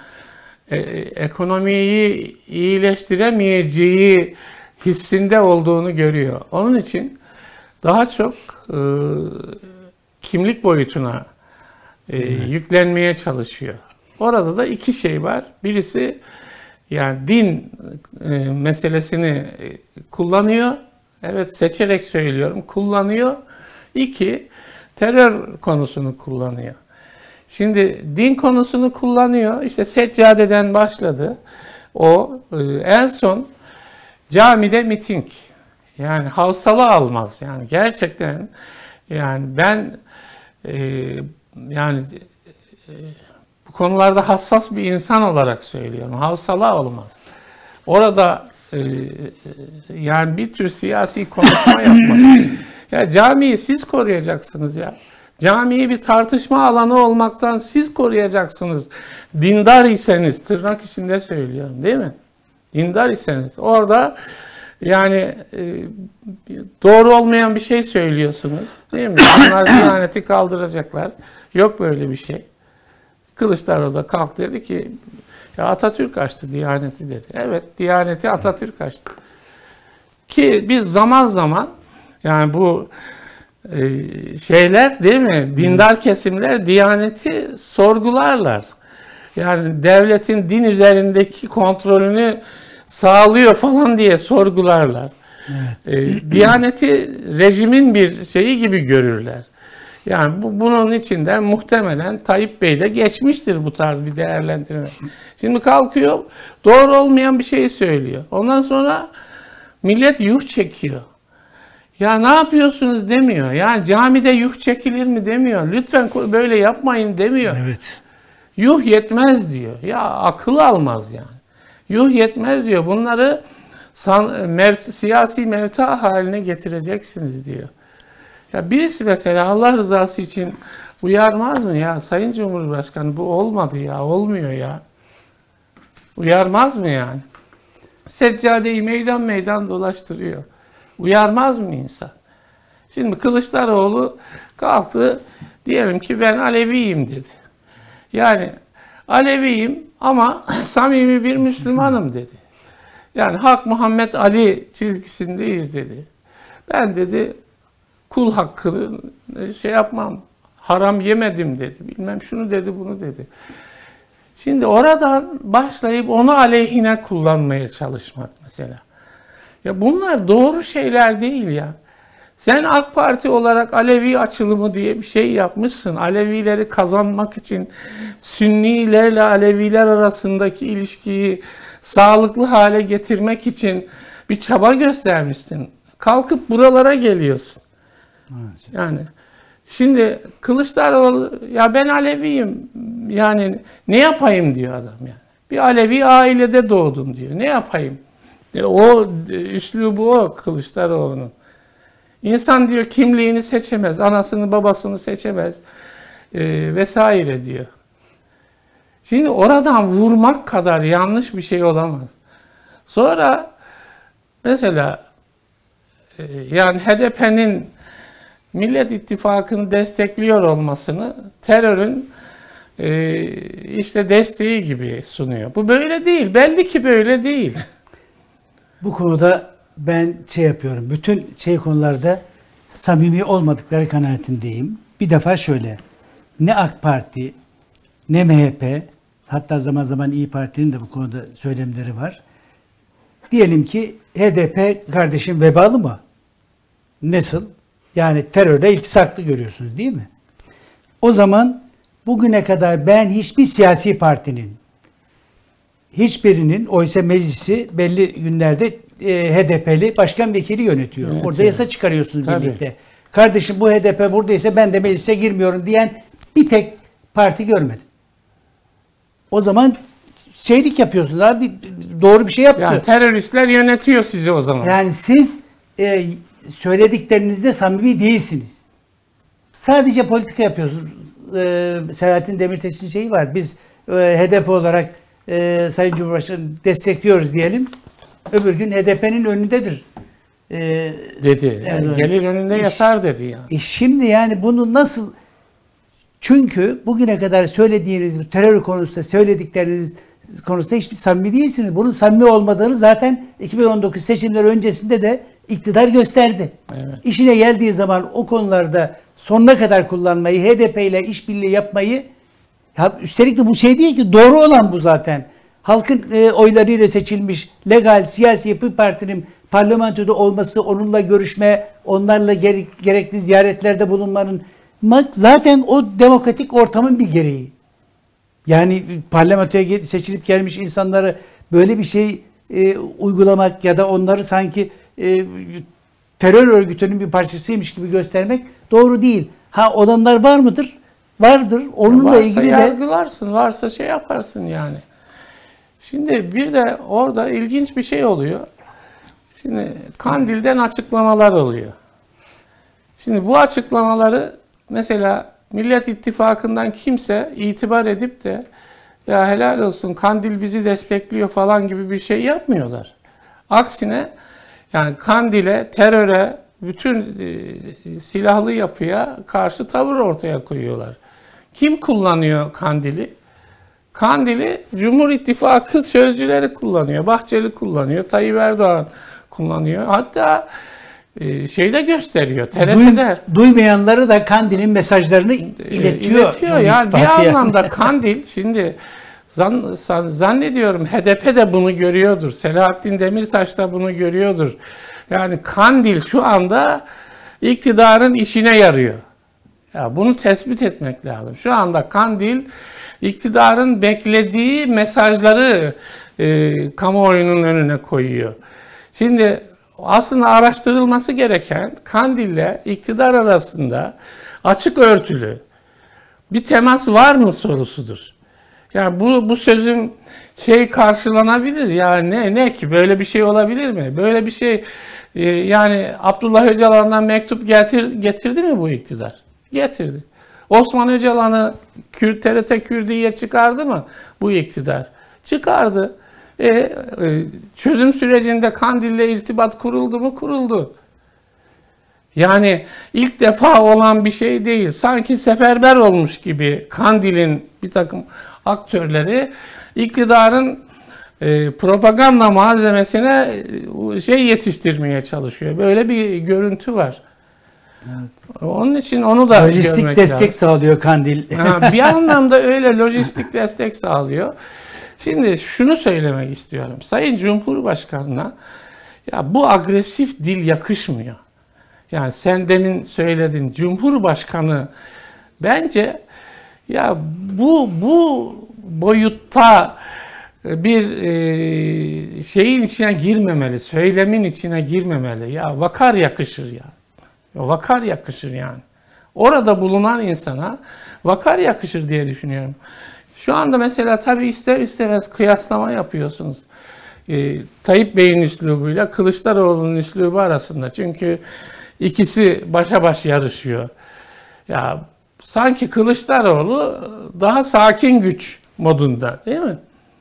e, ekonomiyi iyileştiremeyeceği hissinde olduğunu görüyor. Onun için daha çok e, kimlik boyutuna e, yüklenmeye çalışıyor. Orada da iki şey var. Birisi yani din e, meselesini e, kullanıyor. Evet seçerek söylüyorum. Kullanıyor. İki terör konusunu kullanıyor. Şimdi din konusunu kullanıyor. İşte seccadeden başladı. O e, en son camide miting. Yani havsalı almaz. Yani gerçekten yani ben e, yani e, konularda hassas bir insan olarak söylüyorum. Havsalı olmaz. Orada e, yani bir tür siyasi konuşma yapmak. ya camiyi siz koruyacaksınız ya. Camiyi bir tartışma alanı olmaktan siz koruyacaksınız. Dindar iseniz, tırnak içinde söylüyorum değil mi? Dindar iseniz. Orada yani e, doğru olmayan bir şey söylüyorsunuz. Değil mi? Bunlar diyaneti kaldıracaklar. Yok böyle bir şey. Kılıçdaroğlu da kalk dedi ki ya Atatürk açtı Diyaneti dedi. Evet Diyaneti Atatürk açtı. Ki biz zaman zaman Yani bu e, şeyler değil mi? Dindar kesimler Diyaneti sorgularlar. Yani devletin din üzerindeki kontrolünü sağlıyor falan diye sorgularlar. E, Diyaneti rejimin bir şeyi gibi görürler. Yani bu, bunun içinden muhtemelen Tayyip Bey de geçmiştir bu tarz bir değerlendirme. Şimdi kalkıyor doğru olmayan bir şeyi söylüyor. Ondan sonra millet yuh çekiyor. Ya ne yapıyorsunuz demiyor. Yani camide yuh çekilir mi demiyor. Lütfen böyle yapmayın demiyor. Evet. Yuh yetmez diyor. Ya akıl almaz yani. Yuh yetmez diyor. Bunları san, mev- siyasi mevta haline getireceksiniz diyor. Ya birisi mesela Allah rızası için uyarmaz mı ya Sayın Cumhurbaşkanı bu olmadı ya olmuyor ya. Uyarmaz mı yani? Seccadeyi meydan meydan dolaştırıyor. Uyarmaz mı insan? Şimdi Kılıçdaroğlu kalktı diyelim ki ben Aleviyim dedi. Yani Aleviyim ama samimi bir Müslümanım dedi. Yani Hak Muhammed Ali çizgisindeyiz dedi. Ben dedi kul hakkını şey yapmam, haram yemedim dedi. Bilmem şunu dedi, bunu dedi. Şimdi oradan başlayıp onu aleyhine kullanmaya çalışmak mesela. Ya bunlar doğru şeyler değil ya. Sen AK Parti olarak Alevi açılımı diye bir şey yapmışsın. Alevileri kazanmak için Sünnilerle Aleviler arasındaki ilişkiyi sağlıklı hale getirmek için bir çaba göstermişsin. Kalkıp buralara geliyorsun. Yani şimdi Kılıçdaroğlu ya ben Aleviyim yani ne yapayım diyor adam yani. Bir Alevi ailede doğdum diyor. Ne yapayım? E, o üslubu o Kılıçdaroğlu'nun. İnsan diyor kimliğini seçemez, anasını babasını seçemez e, vesaire diyor. Şimdi oradan vurmak kadar yanlış bir şey olamaz. Sonra mesela e, yani HDP'nin Millet İttifakı'nı destekliyor olmasını terörün e, işte desteği gibi sunuyor. Bu böyle değil. Belli ki böyle değil. Bu konuda ben şey yapıyorum. Bütün şey konularda samimi olmadıkları kanaatindeyim. Bir defa şöyle. Ne AK Parti ne MHP hatta zaman zaman İyi Parti'nin de bu konuda söylemleri var. Diyelim ki HDP kardeşim vebalı mı? Nasıl? Yani terörle iltisaklı görüyorsunuz değil mi? O zaman bugüne kadar ben hiçbir siyasi partinin hiçbirinin oysa meclisi belli günlerde e, HDP'li başkan vekili yönetiyor. Yönetiyor. Orada yasa çıkarıyorsunuz Tabii. birlikte. Kardeşim bu HDP buradaysa ben de meclise girmiyorum diyen bir tek parti görmedim. O zaman şeylik yapıyorsunuz abi doğru bir şey yaptı. Yani teröristler yönetiyor sizi o zaman. Yani siz e, söylediklerinizde samimi değilsiniz. Sadece politika yapıyorsunuz. E, Selahattin Demirtaş'ın şeyi var. Biz e, HDP olarak e, Sayın Cumhurbaşkanı destekliyoruz diyelim. Öbür gün HDP'nin önündedir. E, dedi. Yani gelir önünde yatar dedi yani. e şimdi yani bunu nasıl çünkü bugüne kadar söylediğiniz terör konusunda söyledikleriniz konusunda hiçbir samimi değilsiniz. Bunun samimi olmadığını zaten 2019 seçimleri öncesinde de iktidar gösterdi. Evet. İşine geldiği zaman o konularda sonuna kadar kullanmayı, HDP ile işbirliği yapmayı ya üstelik de bu şey değil ki doğru olan bu zaten. Halkın e, oylarıyla seçilmiş legal siyasi bir partinin parlamentoda olması, onunla görüşme, onlarla gere- gerekli ziyaretlerde bulunmanın zaten o demokratik ortamın bir gereği. Yani parlamentoya seçilip gelmiş insanları böyle bir şey e, uygulamak ya da onları sanki e, terör örgütünün bir parçasıymış gibi göstermek doğru değil. Ha olanlar var mıdır? Vardır. Onunla varsa ilgili de yargılarsın, varsa şey yaparsın yani. Şimdi bir de orada ilginç bir şey oluyor. Şimdi Kandil'den açıklamalar oluyor. Şimdi bu açıklamaları mesela Millet İttifakı'ndan kimse itibar edip de ya helal olsun Kandil bizi destekliyor falan gibi bir şey yapmıyorlar. Aksine yani Kandil'e, teröre, bütün e, silahlı yapıya karşı tavır ortaya koyuyorlar. Kim kullanıyor Kandil'i? Kandil'i Cumhur İttifakı sözcüleri kullanıyor. Bahçeli kullanıyor. Tayyip Erdoğan kullanıyor. Hatta e, şeyde gösteriyor. Duy- TRT'de. duymayanları da Kandil'in mesajlarını iletiyor. İletiyor. Yani bir anlamda Kandil şimdi zan, zannediyorum HDP de bunu görüyordur. Selahattin Demirtaş da bunu görüyordur. Yani Kandil şu anda iktidarın işine yarıyor. Ya bunu tespit etmek lazım. Şu anda Kandil iktidarın beklediği mesajları e, kamuoyunun önüne koyuyor. Şimdi aslında araştırılması gereken Kandil'le iktidar arasında açık örtülü bir temas var mı sorusudur. Yani bu bu sözün şey karşılanabilir ya ne ne ki böyle bir şey olabilir mi? Böyle bir şey e, yani Abdullah Öcalan'dan mektup getir, getirdi mi bu iktidar? Getirdi. Osman Öcalan'ı Kürt, TRT Kürdiye çıkardı mı bu iktidar? Çıkardı. E, e, çözüm sürecinde Kandil'le irtibat kuruldu mu? Kuruldu. Yani ilk defa olan bir şey değil. Sanki seferber olmuş gibi Kandil'in bir takım aktörleri iktidarın e, propaganda malzemesine e, şey yetiştirmeye çalışıyor. Böyle bir görüntü var. Onun için onu da Lojistik destek lazım. sağlıyor Kandil. Ha, bir anlamda öyle lojistik destek sağlıyor. Şimdi şunu söylemek istiyorum. Sayın Cumhurbaşkanı'na ya bu agresif dil yakışmıyor. Yani sen demin söyledin Cumhurbaşkanı bence ya bu bu boyutta bir e, şeyin içine girmemeli, söylemin içine girmemeli. Ya vakar yakışır ya. Ya Vakar yakışır yani. Orada bulunan insana vakar yakışır diye düşünüyorum. Şu anda mesela tabii ister istemez kıyaslama yapıyorsunuz. Ee, Tayyip Bey'in üslubuyla Kılıçdaroğlu'nun üslubu arasında. Çünkü ikisi başa baş yarışıyor. Ya sanki Kılıçdaroğlu daha sakin güç modunda değil mi?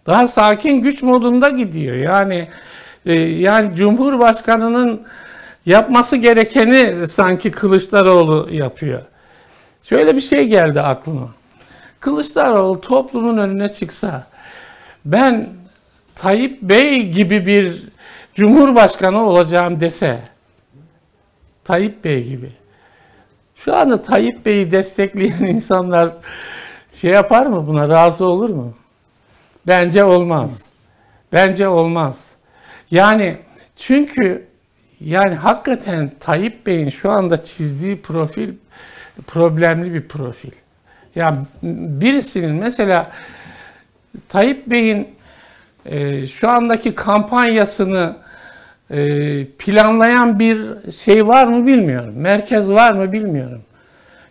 Daha sakin güç modunda gidiyor. Yani e, yani Cumhurbaşkanı'nın yapması gerekeni sanki Kılıçdaroğlu yapıyor. Şöyle bir şey geldi aklıma. Kılıçdaroğlu toplumun önüne çıksa ben Tayyip Bey gibi bir cumhurbaşkanı olacağım dese Tayyip Bey gibi. Şu anda Tayyip Bey'i destekleyen insanlar şey yapar mı buna razı olur mu? Bence olmaz. Bence olmaz. Yani çünkü yani hakikaten Tayyip Bey'in şu anda çizdiği profil problemli bir profil. Ya birisinin mesela Tayyip Bey'in e, şu andaki kampanyasını planlayan bir şey var mı bilmiyorum. Merkez var mı bilmiyorum.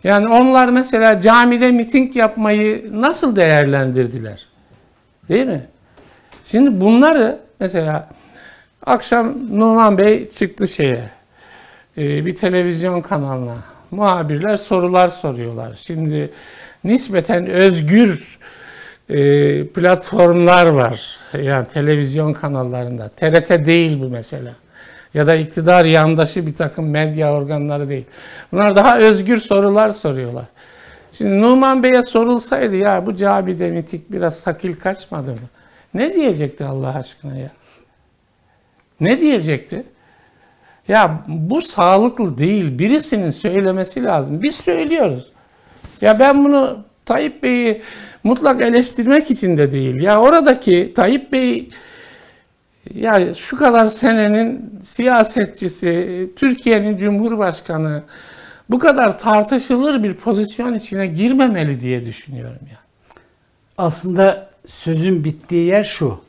Yani onlar mesela camide miting yapmayı nasıl değerlendirdiler? Değil mi? Şimdi bunları mesela akşam Numan Bey çıktı şeye e, bir televizyon kanalına. Muhabirler sorular soruyorlar. Şimdi nispeten özgür e, platformlar var. Yani televizyon kanallarında. TRT değil bu mesela. Ya da iktidar yandaşı bir takım medya organları değil. Bunlar daha özgür sorular soruyorlar. Şimdi Numan Bey'e sorulsaydı ya bu Cabi mitik biraz sakil kaçmadı mı? Ne diyecekti Allah aşkına ya? Ne diyecekti? Ya bu sağlıklı değil. Birisinin söylemesi lazım. Biz söylüyoruz. Ya ben bunu Tayyip Bey'i mutlak eleştirmek için de değil. Ya oradaki Tayyip Bey ya şu kadar senenin siyasetçisi, Türkiye'nin Cumhurbaşkanı bu kadar tartışılır bir pozisyon içine girmemeli diye düşünüyorum ya. Aslında sözün bittiği yer şu.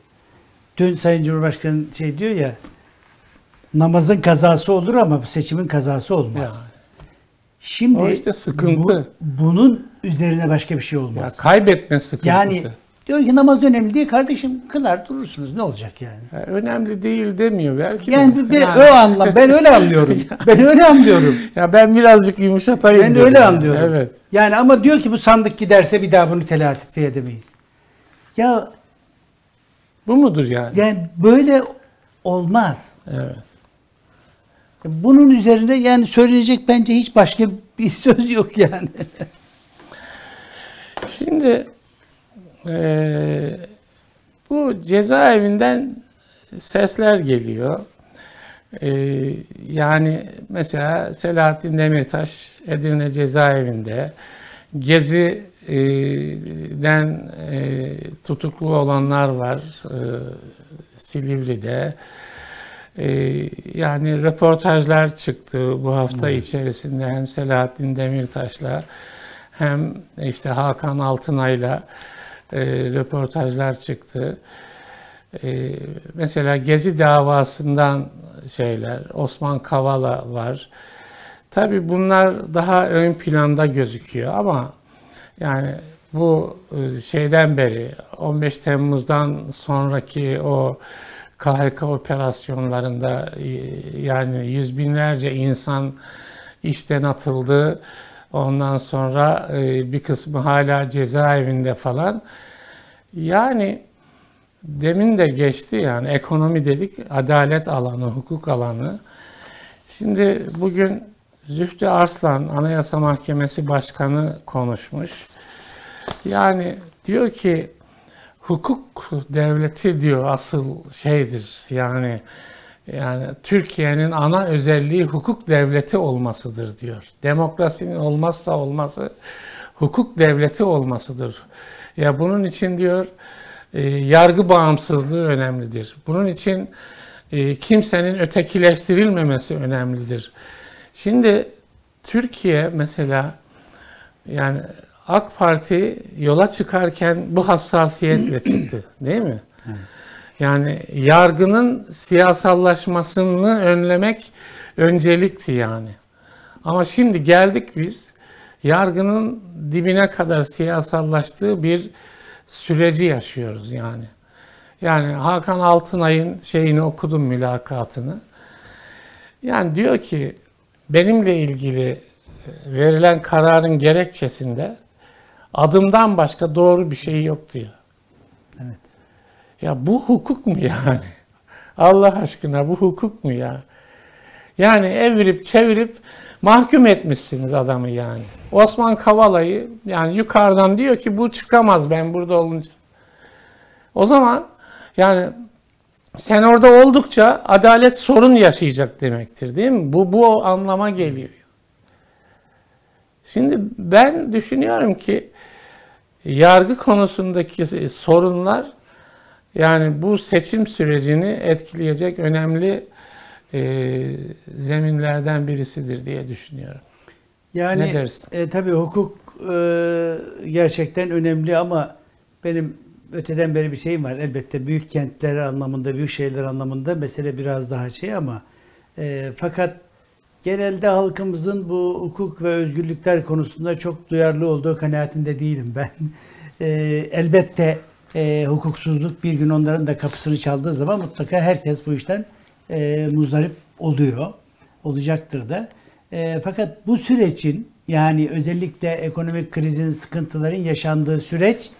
Dün Sayın Cumhurbaşkanı şey diyor ya namazın kazası olur ama bu seçimin kazası olmaz. Şimdi O işte sıkıntı. bu- bunun üzerine başka bir şey Ya olmaz. kaybetme sıkıntısı. yani diyor ki namaz önemli değil kardeşim kılar durursunuz ne olacak yani? Ya önemli değil demiyor belki. de. Yani ben, Yani- o anlam ben öyle anlıyorum. ben öyle anlıyorum. Ya ben birazcık yumuşatayım. Ben de öyle yani. anlıyorum. Evet. Yani ama diyor ki bu sandık giderse bir daha bunu telafi edemeyiz. Ya Bu mudur yani? yani böyle olmaz. Evet. Bunun üzerine yani söylenecek bence hiç başka bir söz yok yani. Şimdi eee, bu cezaevinden sesler geliyor. Eee, yani mesela Selahattin Demirtaş Edirne cezaevinde, Gezi'den e, tutuklu olanlar var e, Silivri'de. E, yani röportajlar çıktı bu hafta içerisinde hem Selahattin Demirtaş'la hem işte Hakan Altınay'la e, röportajlar çıktı. E, mesela Gezi davasından şeyler, Osman Kavala var. Tabii bunlar daha ön planda gözüküyor ama yani bu e, şeyden beri 15 Temmuz'dan sonraki o KHK operasyonlarında e, yani yüz binlerce insan işten atıldı. Ondan sonra e, bir kısmı hala cezaevinde falan. Yani demin de geçti yani ekonomi dedik, adalet alanı, hukuk alanı. Şimdi bugün Zühtü Arslan Anayasa Mahkemesi Başkanı konuşmuş. Yani diyor ki hukuk devleti diyor asıl şeydir. Yani yani Türkiye'nin ana özelliği hukuk devleti olmasıdır diyor. Demokrasinin olmazsa olması hukuk devleti olmasıdır. Ya bunun için diyor e, yargı bağımsızlığı önemlidir. Bunun için e, kimsenin ötekileştirilmemesi önemlidir. Şimdi Türkiye mesela yani AK Parti yola çıkarken bu hassasiyetle çıktı değil mi? Yani yargının siyasallaşmasını önlemek öncelikti yani. Ama şimdi geldik biz yargının dibine kadar siyasallaştığı bir süreci yaşıyoruz yani. Yani Hakan Altınay'ın şeyini okudum mülakatını. Yani diyor ki benimle ilgili verilen kararın gerekçesinde adımdan başka doğru bir şey yok diyor. Evet. Ya bu hukuk mu yani? Allah aşkına bu hukuk mu ya? Yani evirip çevirip mahkum etmişsiniz adamı yani. Osman Kavala'yı yani yukarıdan diyor ki bu çıkamaz ben burada olunca. O zaman yani sen orada oldukça adalet sorun yaşayacak demektir değil mi? Bu bu anlama geliyor. Şimdi ben düşünüyorum ki yargı konusundaki sorunlar yani bu seçim sürecini etkileyecek önemli e, zeminlerden birisidir diye düşünüyorum. Yani Ne dersin? E, tabii hukuk e, gerçekten önemli ama benim öteden beri bir şeyim var. Elbette büyük kentler anlamında, büyük şehirler anlamında mesele biraz daha şey ama e, fakat genelde halkımızın bu hukuk ve özgürlükler konusunda çok duyarlı olduğu kanaatinde değilim ben. E, elbette e, hukuksuzluk bir gün onların da kapısını çaldığı zaman mutlaka herkes bu işten e, muzdarip oluyor. Olacaktır da. E, fakat bu sürecin yani özellikle ekonomik krizin, sıkıntıların yaşandığı süreç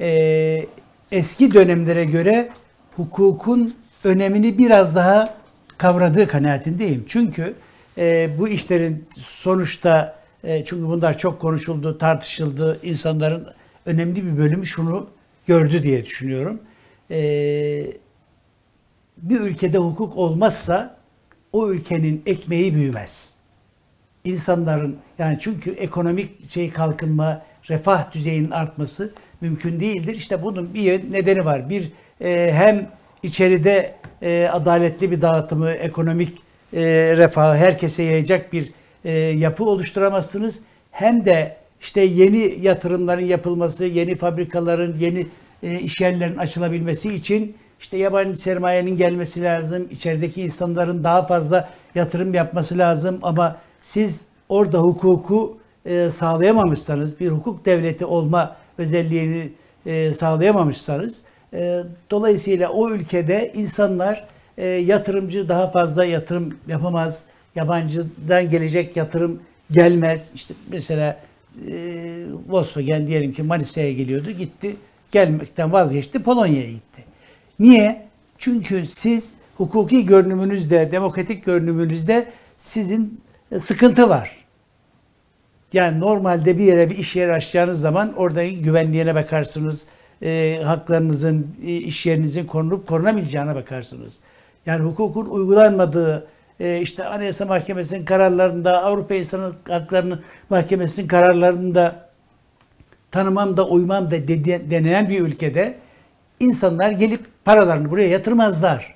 e, eski dönemlere göre hukukun önemini biraz daha kavradığı kanaatindeyim. Çünkü e, bu işlerin sonuçta e, çünkü bunlar çok konuşuldu, tartışıldı. İnsanların önemli bir bölümü şunu gördü diye düşünüyorum. E, bir ülkede hukuk olmazsa o ülkenin ekmeği büyümez. İnsanların yani çünkü ekonomik şey kalkınma, refah düzeyinin artması mümkün değildir. İşte bunun bir nedeni var. Bir e, hem içeride e, adaletli bir dağıtımı, ekonomik e, refahı herkese yayacak bir e, yapı oluşturamazsınız. Hem de işte yeni yatırımların yapılması, yeni fabrikaların, yeni e, iş yerlerinin açılabilmesi için işte yabancı sermayenin gelmesi lazım. İçerideki insanların daha fazla yatırım yapması lazım ama siz orada hukuku e, sağlayamamışsanız, bir hukuk devleti olma özelliğini e, sağlayamamışsanız e, dolayısıyla o ülkede insanlar e, yatırımcı daha fazla yatırım yapamaz. Yabancıdan gelecek yatırım gelmez. İşte mesela e, Volkswagen diyelim ki Manisa'ya geliyordu, gitti. Gelmekten vazgeçti, Polonya'ya gitti. Niye? Çünkü siz hukuki görünümünüzde, demokratik görünümünüzde sizin e, sıkıntı var. Yani normalde bir yere bir iş yeri açacağınız zaman oradaki güvenliğine bakarsınız. E, haklarınızın, e, iş yerinizin korunup korunamayacağına bakarsınız. Yani hukukun uygulanmadığı e, işte Anayasa Mahkemesi'nin kararlarında, Avrupa İnsan Hakları Mahkemesi'nin kararlarında tanımam da uymam da dedi- denilen bir ülkede insanlar gelip paralarını buraya yatırmazlar.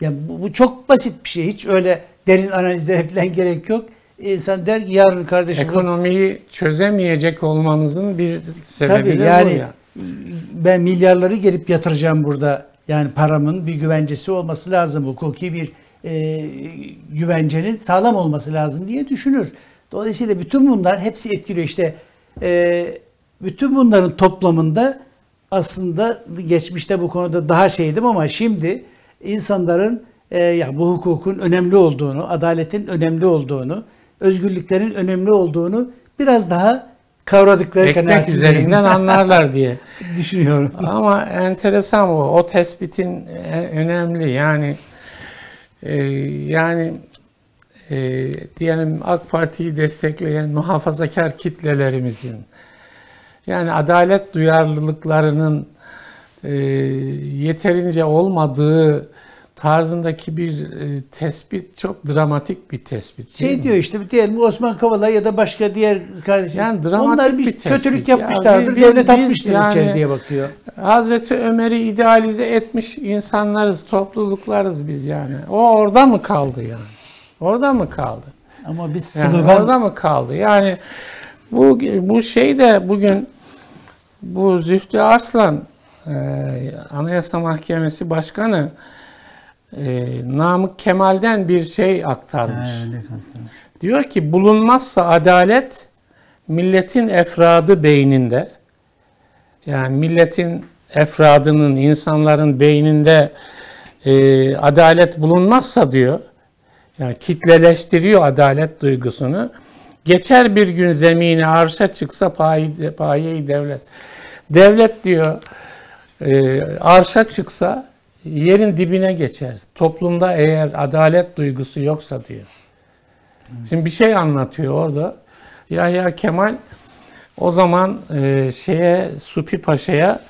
Yani bu, bu çok basit bir şey. Hiç öyle derin analizlere falan gerek yok. İnsan der ki yarın kardeşim Ekonomiyi çözemeyecek olmanızın bir sebebi Tabii de yani bu ya. ben milyarları gelip yatıracağım burada. Yani paramın bir güvencesi olması lazım. Hukuki bir e, güvencenin sağlam olması lazım diye düşünür. Dolayısıyla bütün bunlar hepsi etkiliyor. İşte e, bütün bunların toplamında aslında geçmişte bu konuda daha şeydim ama şimdi insanların e, yani bu hukukun önemli olduğunu, adaletin önemli olduğunu, özgürlüklerin önemli olduğunu biraz daha kavradıkları Ekmek üzerinden anlarlar diye. düşünüyorum. Ama enteresan o. O tespitin e, önemli. Yani e, yani e, diyelim AK Parti'yi destekleyen muhafazakar kitlelerimizin yani adalet duyarlılıklarının e, yeterince olmadığı tarzındaki bir e, tespit çok dramatik bir tespit. Şey mi? diyor işte diyelim Osman Kavala ya da başka diğer kardeşim. Yani dramatik onlar bir, bir tespit. kötülük Ya yapmışlardır. biz- devlet biz atmıştır yani- içeri diye bakıyor. Hazreti Ömer'i idealize etmiş insanlarız, topluluklarız biz yani. O orada mı kaldı yani? Orada mı kaldı? Ama biz Yani slogan orada mı kaldı? Yani bu bu şey de bugün bu Zühtü Arslan e, Anayasa Mahkemesi Başkanı e, Namık Kemal'den bir şey aktarmış. Diyor ki bulunmazsa adalet milletin efradı beyninde yani milletin efradının insanların beyninde e, adalet bulunmazsa diyor yani kitleleştiriyor adalet duygusunu. Geçer bir gün zemine arşa çıksa payi, payi devlet. Devlet diyor e, arşa çıksa yerin dibine geçer. Toplumda eğer adalet duygusu yoksa diyor. Şimdi bir şey anlatıyor orada. Yahya Kemal o zaman e, şeye Supi Paşa'ya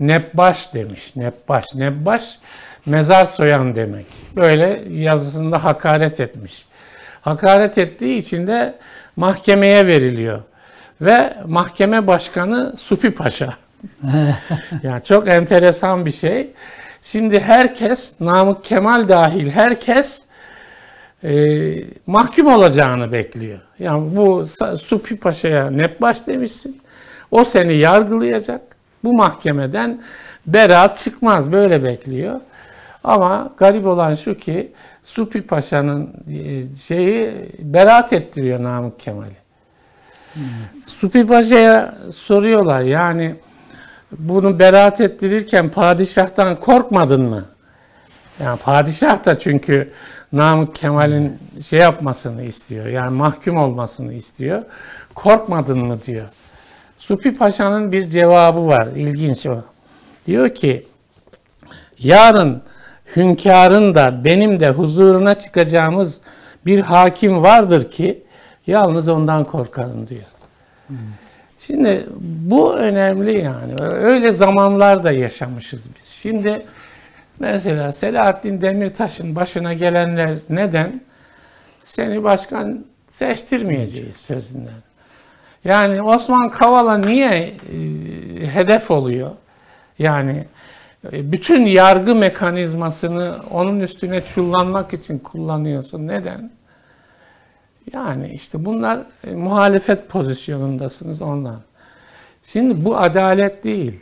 Nebbaş demiş. Nebbaş. Nebbaş mezar soyan demek. Böyle yazısında hakaret etmiş. Hakaret ettiği için de mahkemeye veriliyor. Ve mahkeme başkanı Supi Paşa. yani çok enteresan bir şey. Şimdi herkes, Namık Kemal dahil herkes e, mahkum olacağını bekliyor. Yani bu Supi Paşa'ya Nebbaş demişsin. O seni yargılayacak. Bu mahkemeden beraat çıkmaz. Böyle bekliyor. Ama garip olan şu ki Supi Paşa'nın e, şeyi beraat ettiriyor Namık Kemal'i. Supi Paşa'ya soruyorlar yani bunu beraat ettirirken padişahtan korkmadın mı? Yani padişah da çünkü Namık Kemal'in şey yapmasını istiyor. Yani mahkum olmasını istiyor. Korkmadın mı diyor. Supi Paşa'nın bir cevabı var. İlginç o. Diyor ki yarın hünkârın da benim de huzuruna çıkacağımız bir hakim vardır ki yalnız ondan korkarım diyor. Şimdi bu önemli yani. Öyle zamanlarda yaşamışız biz. Şimdi mesela Selahattin Demirtaş'ın başına gelenler neden? Seni başkan seçtirmeyeceğiz sözünden. Yani Osman Kavala niye e, hedef oluyor? Yani e, bütün yargı mekanizmasını onun üstüne çullanmak için kullanıyorsun. Neden? Yani işte bunlar e, muhalefet pozisyonundasınız ondan. Şimdi bu adalet değil.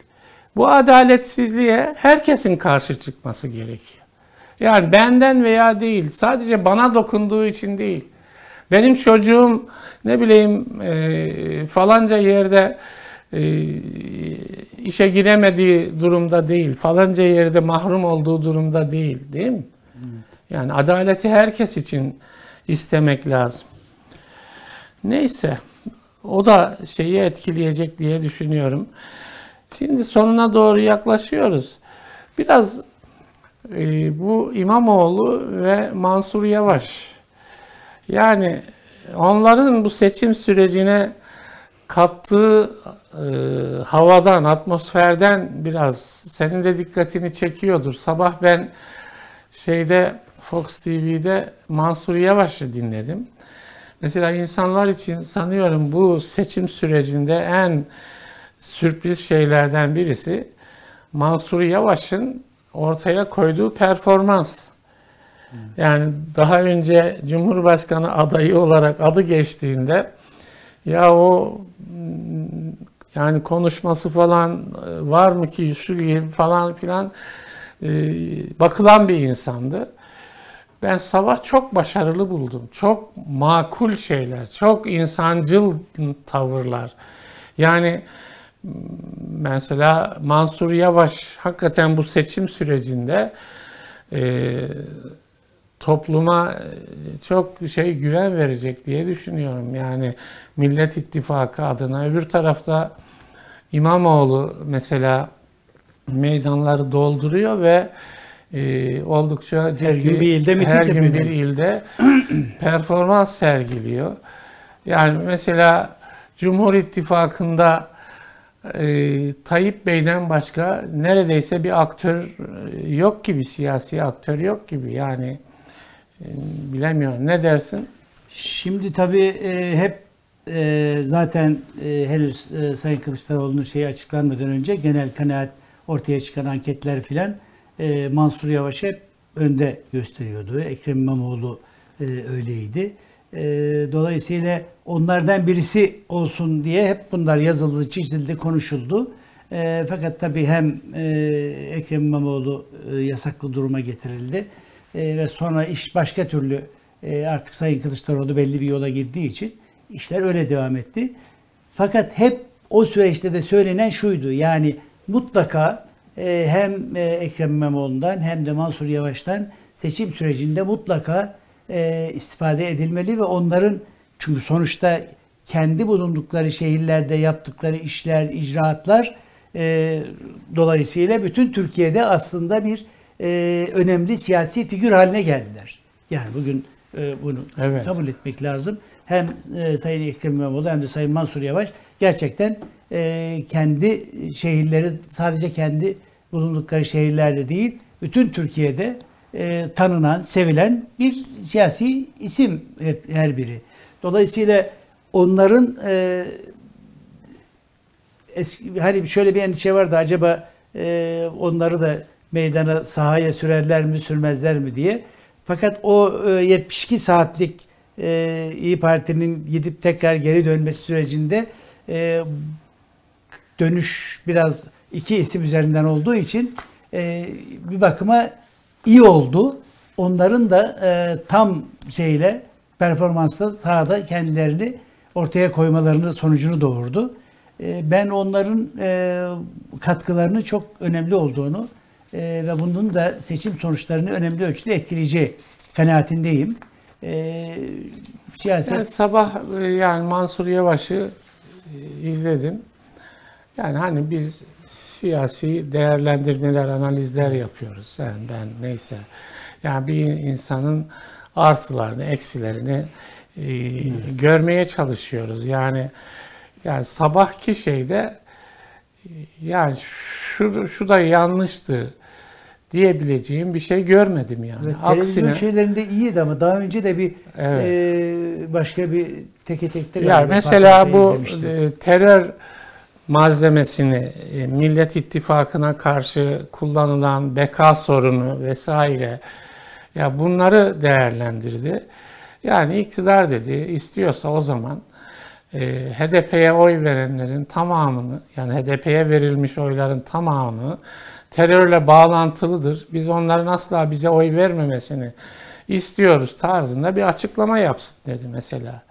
Bu adaletsizliğe herkesin karşı çıkması gerekiyor. Yani benden veya değil, sadece bana dokunduğu için değil. Benim çocuğum ne bileyim e, falanca yerde e, işe giremediği durumda değil, falanca yerde mahrum olduğu durumda değil, değil mi? Yani adaleti herkes için istemek lazım. Neyse, o da şeyi etkileyecek diye düşünüyorum. Şimdi sonuna doğru yaklaşıyoruz. Biraz e, bu İmamoğlu ve Mansur Yavaş, yani onların bu seçim sürecine kattığı e, havadan, atmosferden biraz senin de dikkatini çekiyordur. Sabah ben şeyde Fox TV'de Mansur Yavaş'ı dinledim. Mesela insanlar için sanıyorum bu seçim sürecinde en sürpriz şeylerden birisi Mansur Yavaş'ın ortaya koyduğu performans. Yani daha önce Cumhurbaşkanı adayı olarak adı geçtiğinde ya o yani konuşması falan e, var mı ki şu gibi falan filan e, bakılan bir insandı. Ben Sabah çok başarılı buldum. Çok makul şeyler, çok insancıl tavırlar. Yani mesela Mansur Yavaş hakikaten bu seçim sürecinde e, topluma e, çok şey güven verecek diye düşünüyorum. Yani Millet İttifakı adına. Öbür tarafta İmamoğlu mesela meydanları dolduruyor ve e, oldukça ciddi, gün bir ilde her gün bir ilde performans sergiliyor. Yani mesela Cumhur İttifakı'nda e, Tayyip Bey'den başka neredeyse bir aktör e, yok gibi, siyasi aktör yok gibi. Yani e, bilemiyorum. Ne dersin? Şimdi tabii e, hep e, zaten e, henüz e, Sayın Kılıçdaroğlu'nun şeyi açıklanmadan önce genel kanaat ortaya çıkan anketler filan e, Mansur Yavaş hep önde gösteriyordu. Ekrem İmamoğlu e, öyleydi. E, dolayısıyla onlardan birisi olsun diye hep bunlar yazıldı, çizildi, konuşuldu. E, fakat tabii hem e, Ekrem İmamoğlu e, yasaklı duruma getirildi e, ve sonra iş başka türlü e, artık Sayın Kılıçdaroğlu belli bir yola girdiği için işler öyle devam etti. Fakat hep o süreçte de söylenen şuydu yani mutlaka hem e, Ekrem İmamoğlu'ndan hem de Mansur Yavaş'tan seçim sürecinde mutlaka e, istifade edilmeli ve onların çünkü sonuçta kendi bulundukları şehirlerde yaptıkları işler, icraatlar e, dolayısıyla bütün Türkiye'de aslında bir e, önemli siyasi figür haline geldiler. Yani bugün e, bunu Evet. kabul etmek lazım. Hem e, Sayın Ekrem İmamoğlu hem de Sayın Mansur Yavaş gerçekten e, kendi şehirleri sadece kendi bulundukları şehirlerde değil bütün Türkiye'de e, tanınan, sevilen bir siyasi isim hep her biri. Dolayısıyla onların e, eski hani şöyle bir endişe vardı acaba e, onları da meydana sahaya sürerler mi sürmezler mi diye. Fakat o e, 72 saatlik e, İyi Parti'nin gidip tekrar geri dönmesi sürecinde e, dönüş biraz iki isim üzerinden olduğu için e, bir bakıma iyi oldu. Onların da e, tam şeyle performansla sahada kendilerini ortaya koymalarını sonucunu doğurdu. E, ben onların e, katkılarını çok önemli olduğunu e, ve bunun da seçim sonuçlarını önemli ölçüde etkileyeceği kanaatindeyim. E, siyaset Ben sabah e, yani Mansur Yavaş'ı e, izledim. Yani hani biz siyasi değerlendirmeler, analizler yapıyoruz. Yani ben neyse. Yani bir insanın artılarını, eksilerini e, görmeye çalışıyoruz. Yani yani sabahki şeyde e, yani şu, şu da yanlıştı diyebileceğim bir şey görmedim yani. Evet, televizyon Aksine şeylerinde iyiydi ama daha önce de bir Evet. e, başka bir teke tekte Ya galiba mesela bu e, terör malzemesini e, Millet İttifakı'na karşı kullanılan beka sorunu vesaire ya bunları değerlendirdi. Yani iktidar dedi istiyorsa o zaman e, HDP'ye oy verenlerin tamamını yani HDP'ye verilmiş oyların tamamı terörle bağlantılıdır. Biz onların asla bize oy vermemesini istiyoruz tarzında bir açıklama yapsın dedi mesela.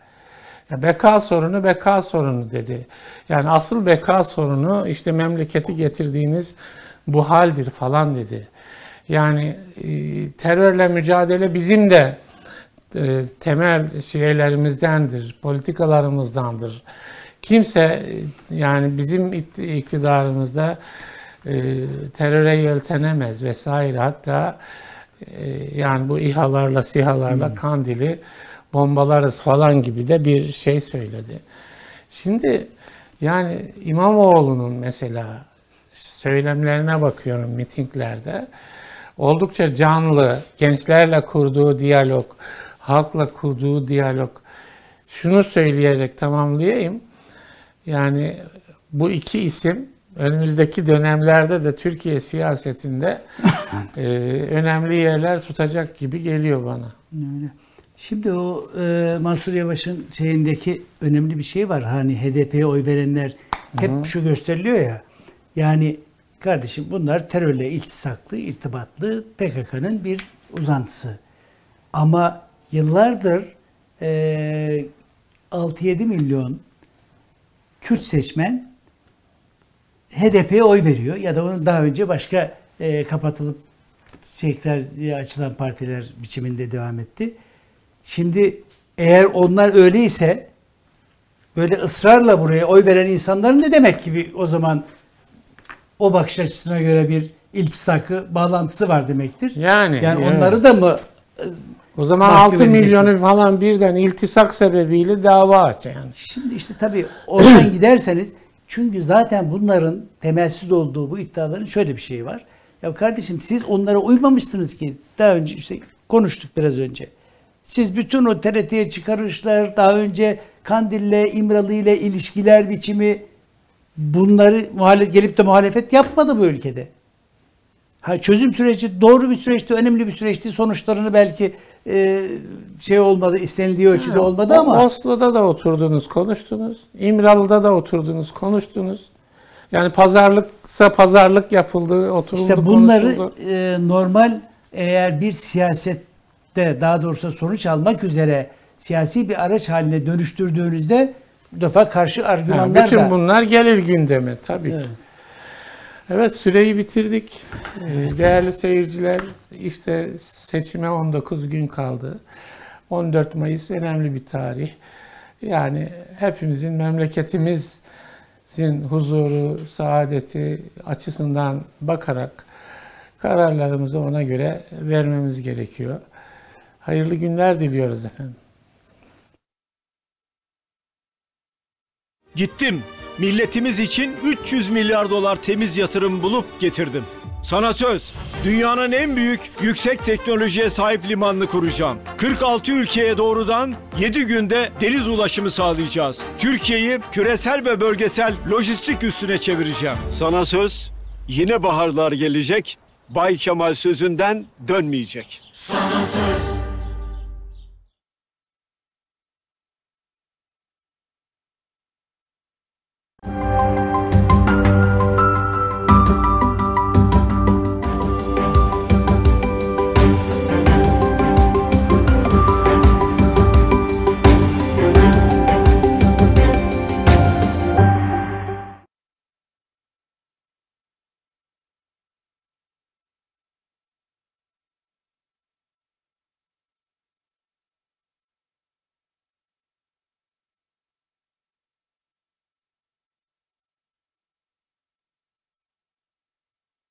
Beka sorunu beka sorunu dedi. Yani asıl beka sorunu işte memleketi getirdiğiniz bu haldir falan dedi. Yani e, terörle mücadele bizim de e, temel şeylerimizdendir, politikalarımızdandır. Kimse e, yani bizim iktidarımızda teröre yeltenemez vesaire. Hatta yani bu İHA'larla, SİHA'larla Kandil'i bombalarız falan gibi de bir şey söyledi. Şimdi yani İmamoğlu'nun mesela söylemlerine bakıyorum mitinglerde. oldukça canlı, gençlerle kurduğu diyalog, halkla kurduğu diyalog. Şunu söyleyerek tamamlayayım. Yani bu iki isim önümüzdeki dönemlerde de Türkiye siyasetinde e, önemli yerler tutacak gibi geliyor bana. Öyle. Şimdi o e, Mansur Yavaş'ın şeyindeki önemli bir şey var. Hani HDP'ye oy verenler hep şu gösteriliyor ya. Yani kardeşim bunlar terörle iltisaklı, irtibatlı PKK'nın bir uzantısı. Ama yıllardır e, 6-7 milyon Kürt seçmen HDP'ye oy veriyor ya da onun daha önce başka e, kapatılıp tekrar açılan partiler biçiminde devam etti. Şimdi eğer onlar öyleyse böyle ısrarla buraya oy veren insanların ne demek gibi o zaman o bakış açısına göre bir iltisakı, bağlantısı var demektir. Yani, Yani evet. onları da mı O zaman mahkum 6 edeceksin. milyonu falan birden iltisak sebebiyle dava aç yani. Şimdi işte tabii oradan giderseniz çünkü zaten bunların temelsiz olduğu bu iddiaların şöyle bir şeyi var. Ya kardeşim siz onlara uymamışsınız ki daha önce işte konuştuk biraz önce. Siz bütün o TRT'ye çıkarışlar, daha önce Kandil'le, İmralı ile ilişkiler biçimi bunları muhalefet gelip de muhalefet yapmadı bu ülkede. Ha, çözüm süreci doğru bir süreçti, önemli bir süreçti. Sonuçlarını belki e, şey olmadı, istenildiği ölçüde olmadı O- ama Oslo'da da oturdunuz, konuştunuz. İmralı'da da oturdunuz, konuştunuz. Yani pazarlıksa pazarlık yapıldı, oturuldu, İşte bunları konuşuldu. e, normal eğer bir siyasette daha doğrusu sonuç almak üzere siyasi bir araç haline dönüştürdüğünüzde bu defa karşı Ha, argümanlar bütün da bunlar gelir gündeme tabii Evet. ki. Evet süreyi bitirdik. Ee, Değerli seyirciler işte seçime 19 gün kaldı. 14 Mayıs önemli bir tarih. Yani hepimizin memleketimizin huzuru, saadeti açısından bakarak kararlarımızı ona göre vermemiz gerekiyor. Hayırlı günler diliyoruz efendim. Gittim. Milletimiz için 300 milyar dolar temiz yatırım bulup getirdim. Sana söz, dünyanın en büyük yüksek teknolojiye sahip limanını kuracağım. 46 ülkeye doğrudan 7 günde deniz ulaşımı sağlayacağız. Türkiye'yi küresel ve bölgesel lojistik üstüne çevireceğim. Sana söz, yine baharlar gelecek. Bay Kemal sözünden dönmeyecek. Sana söz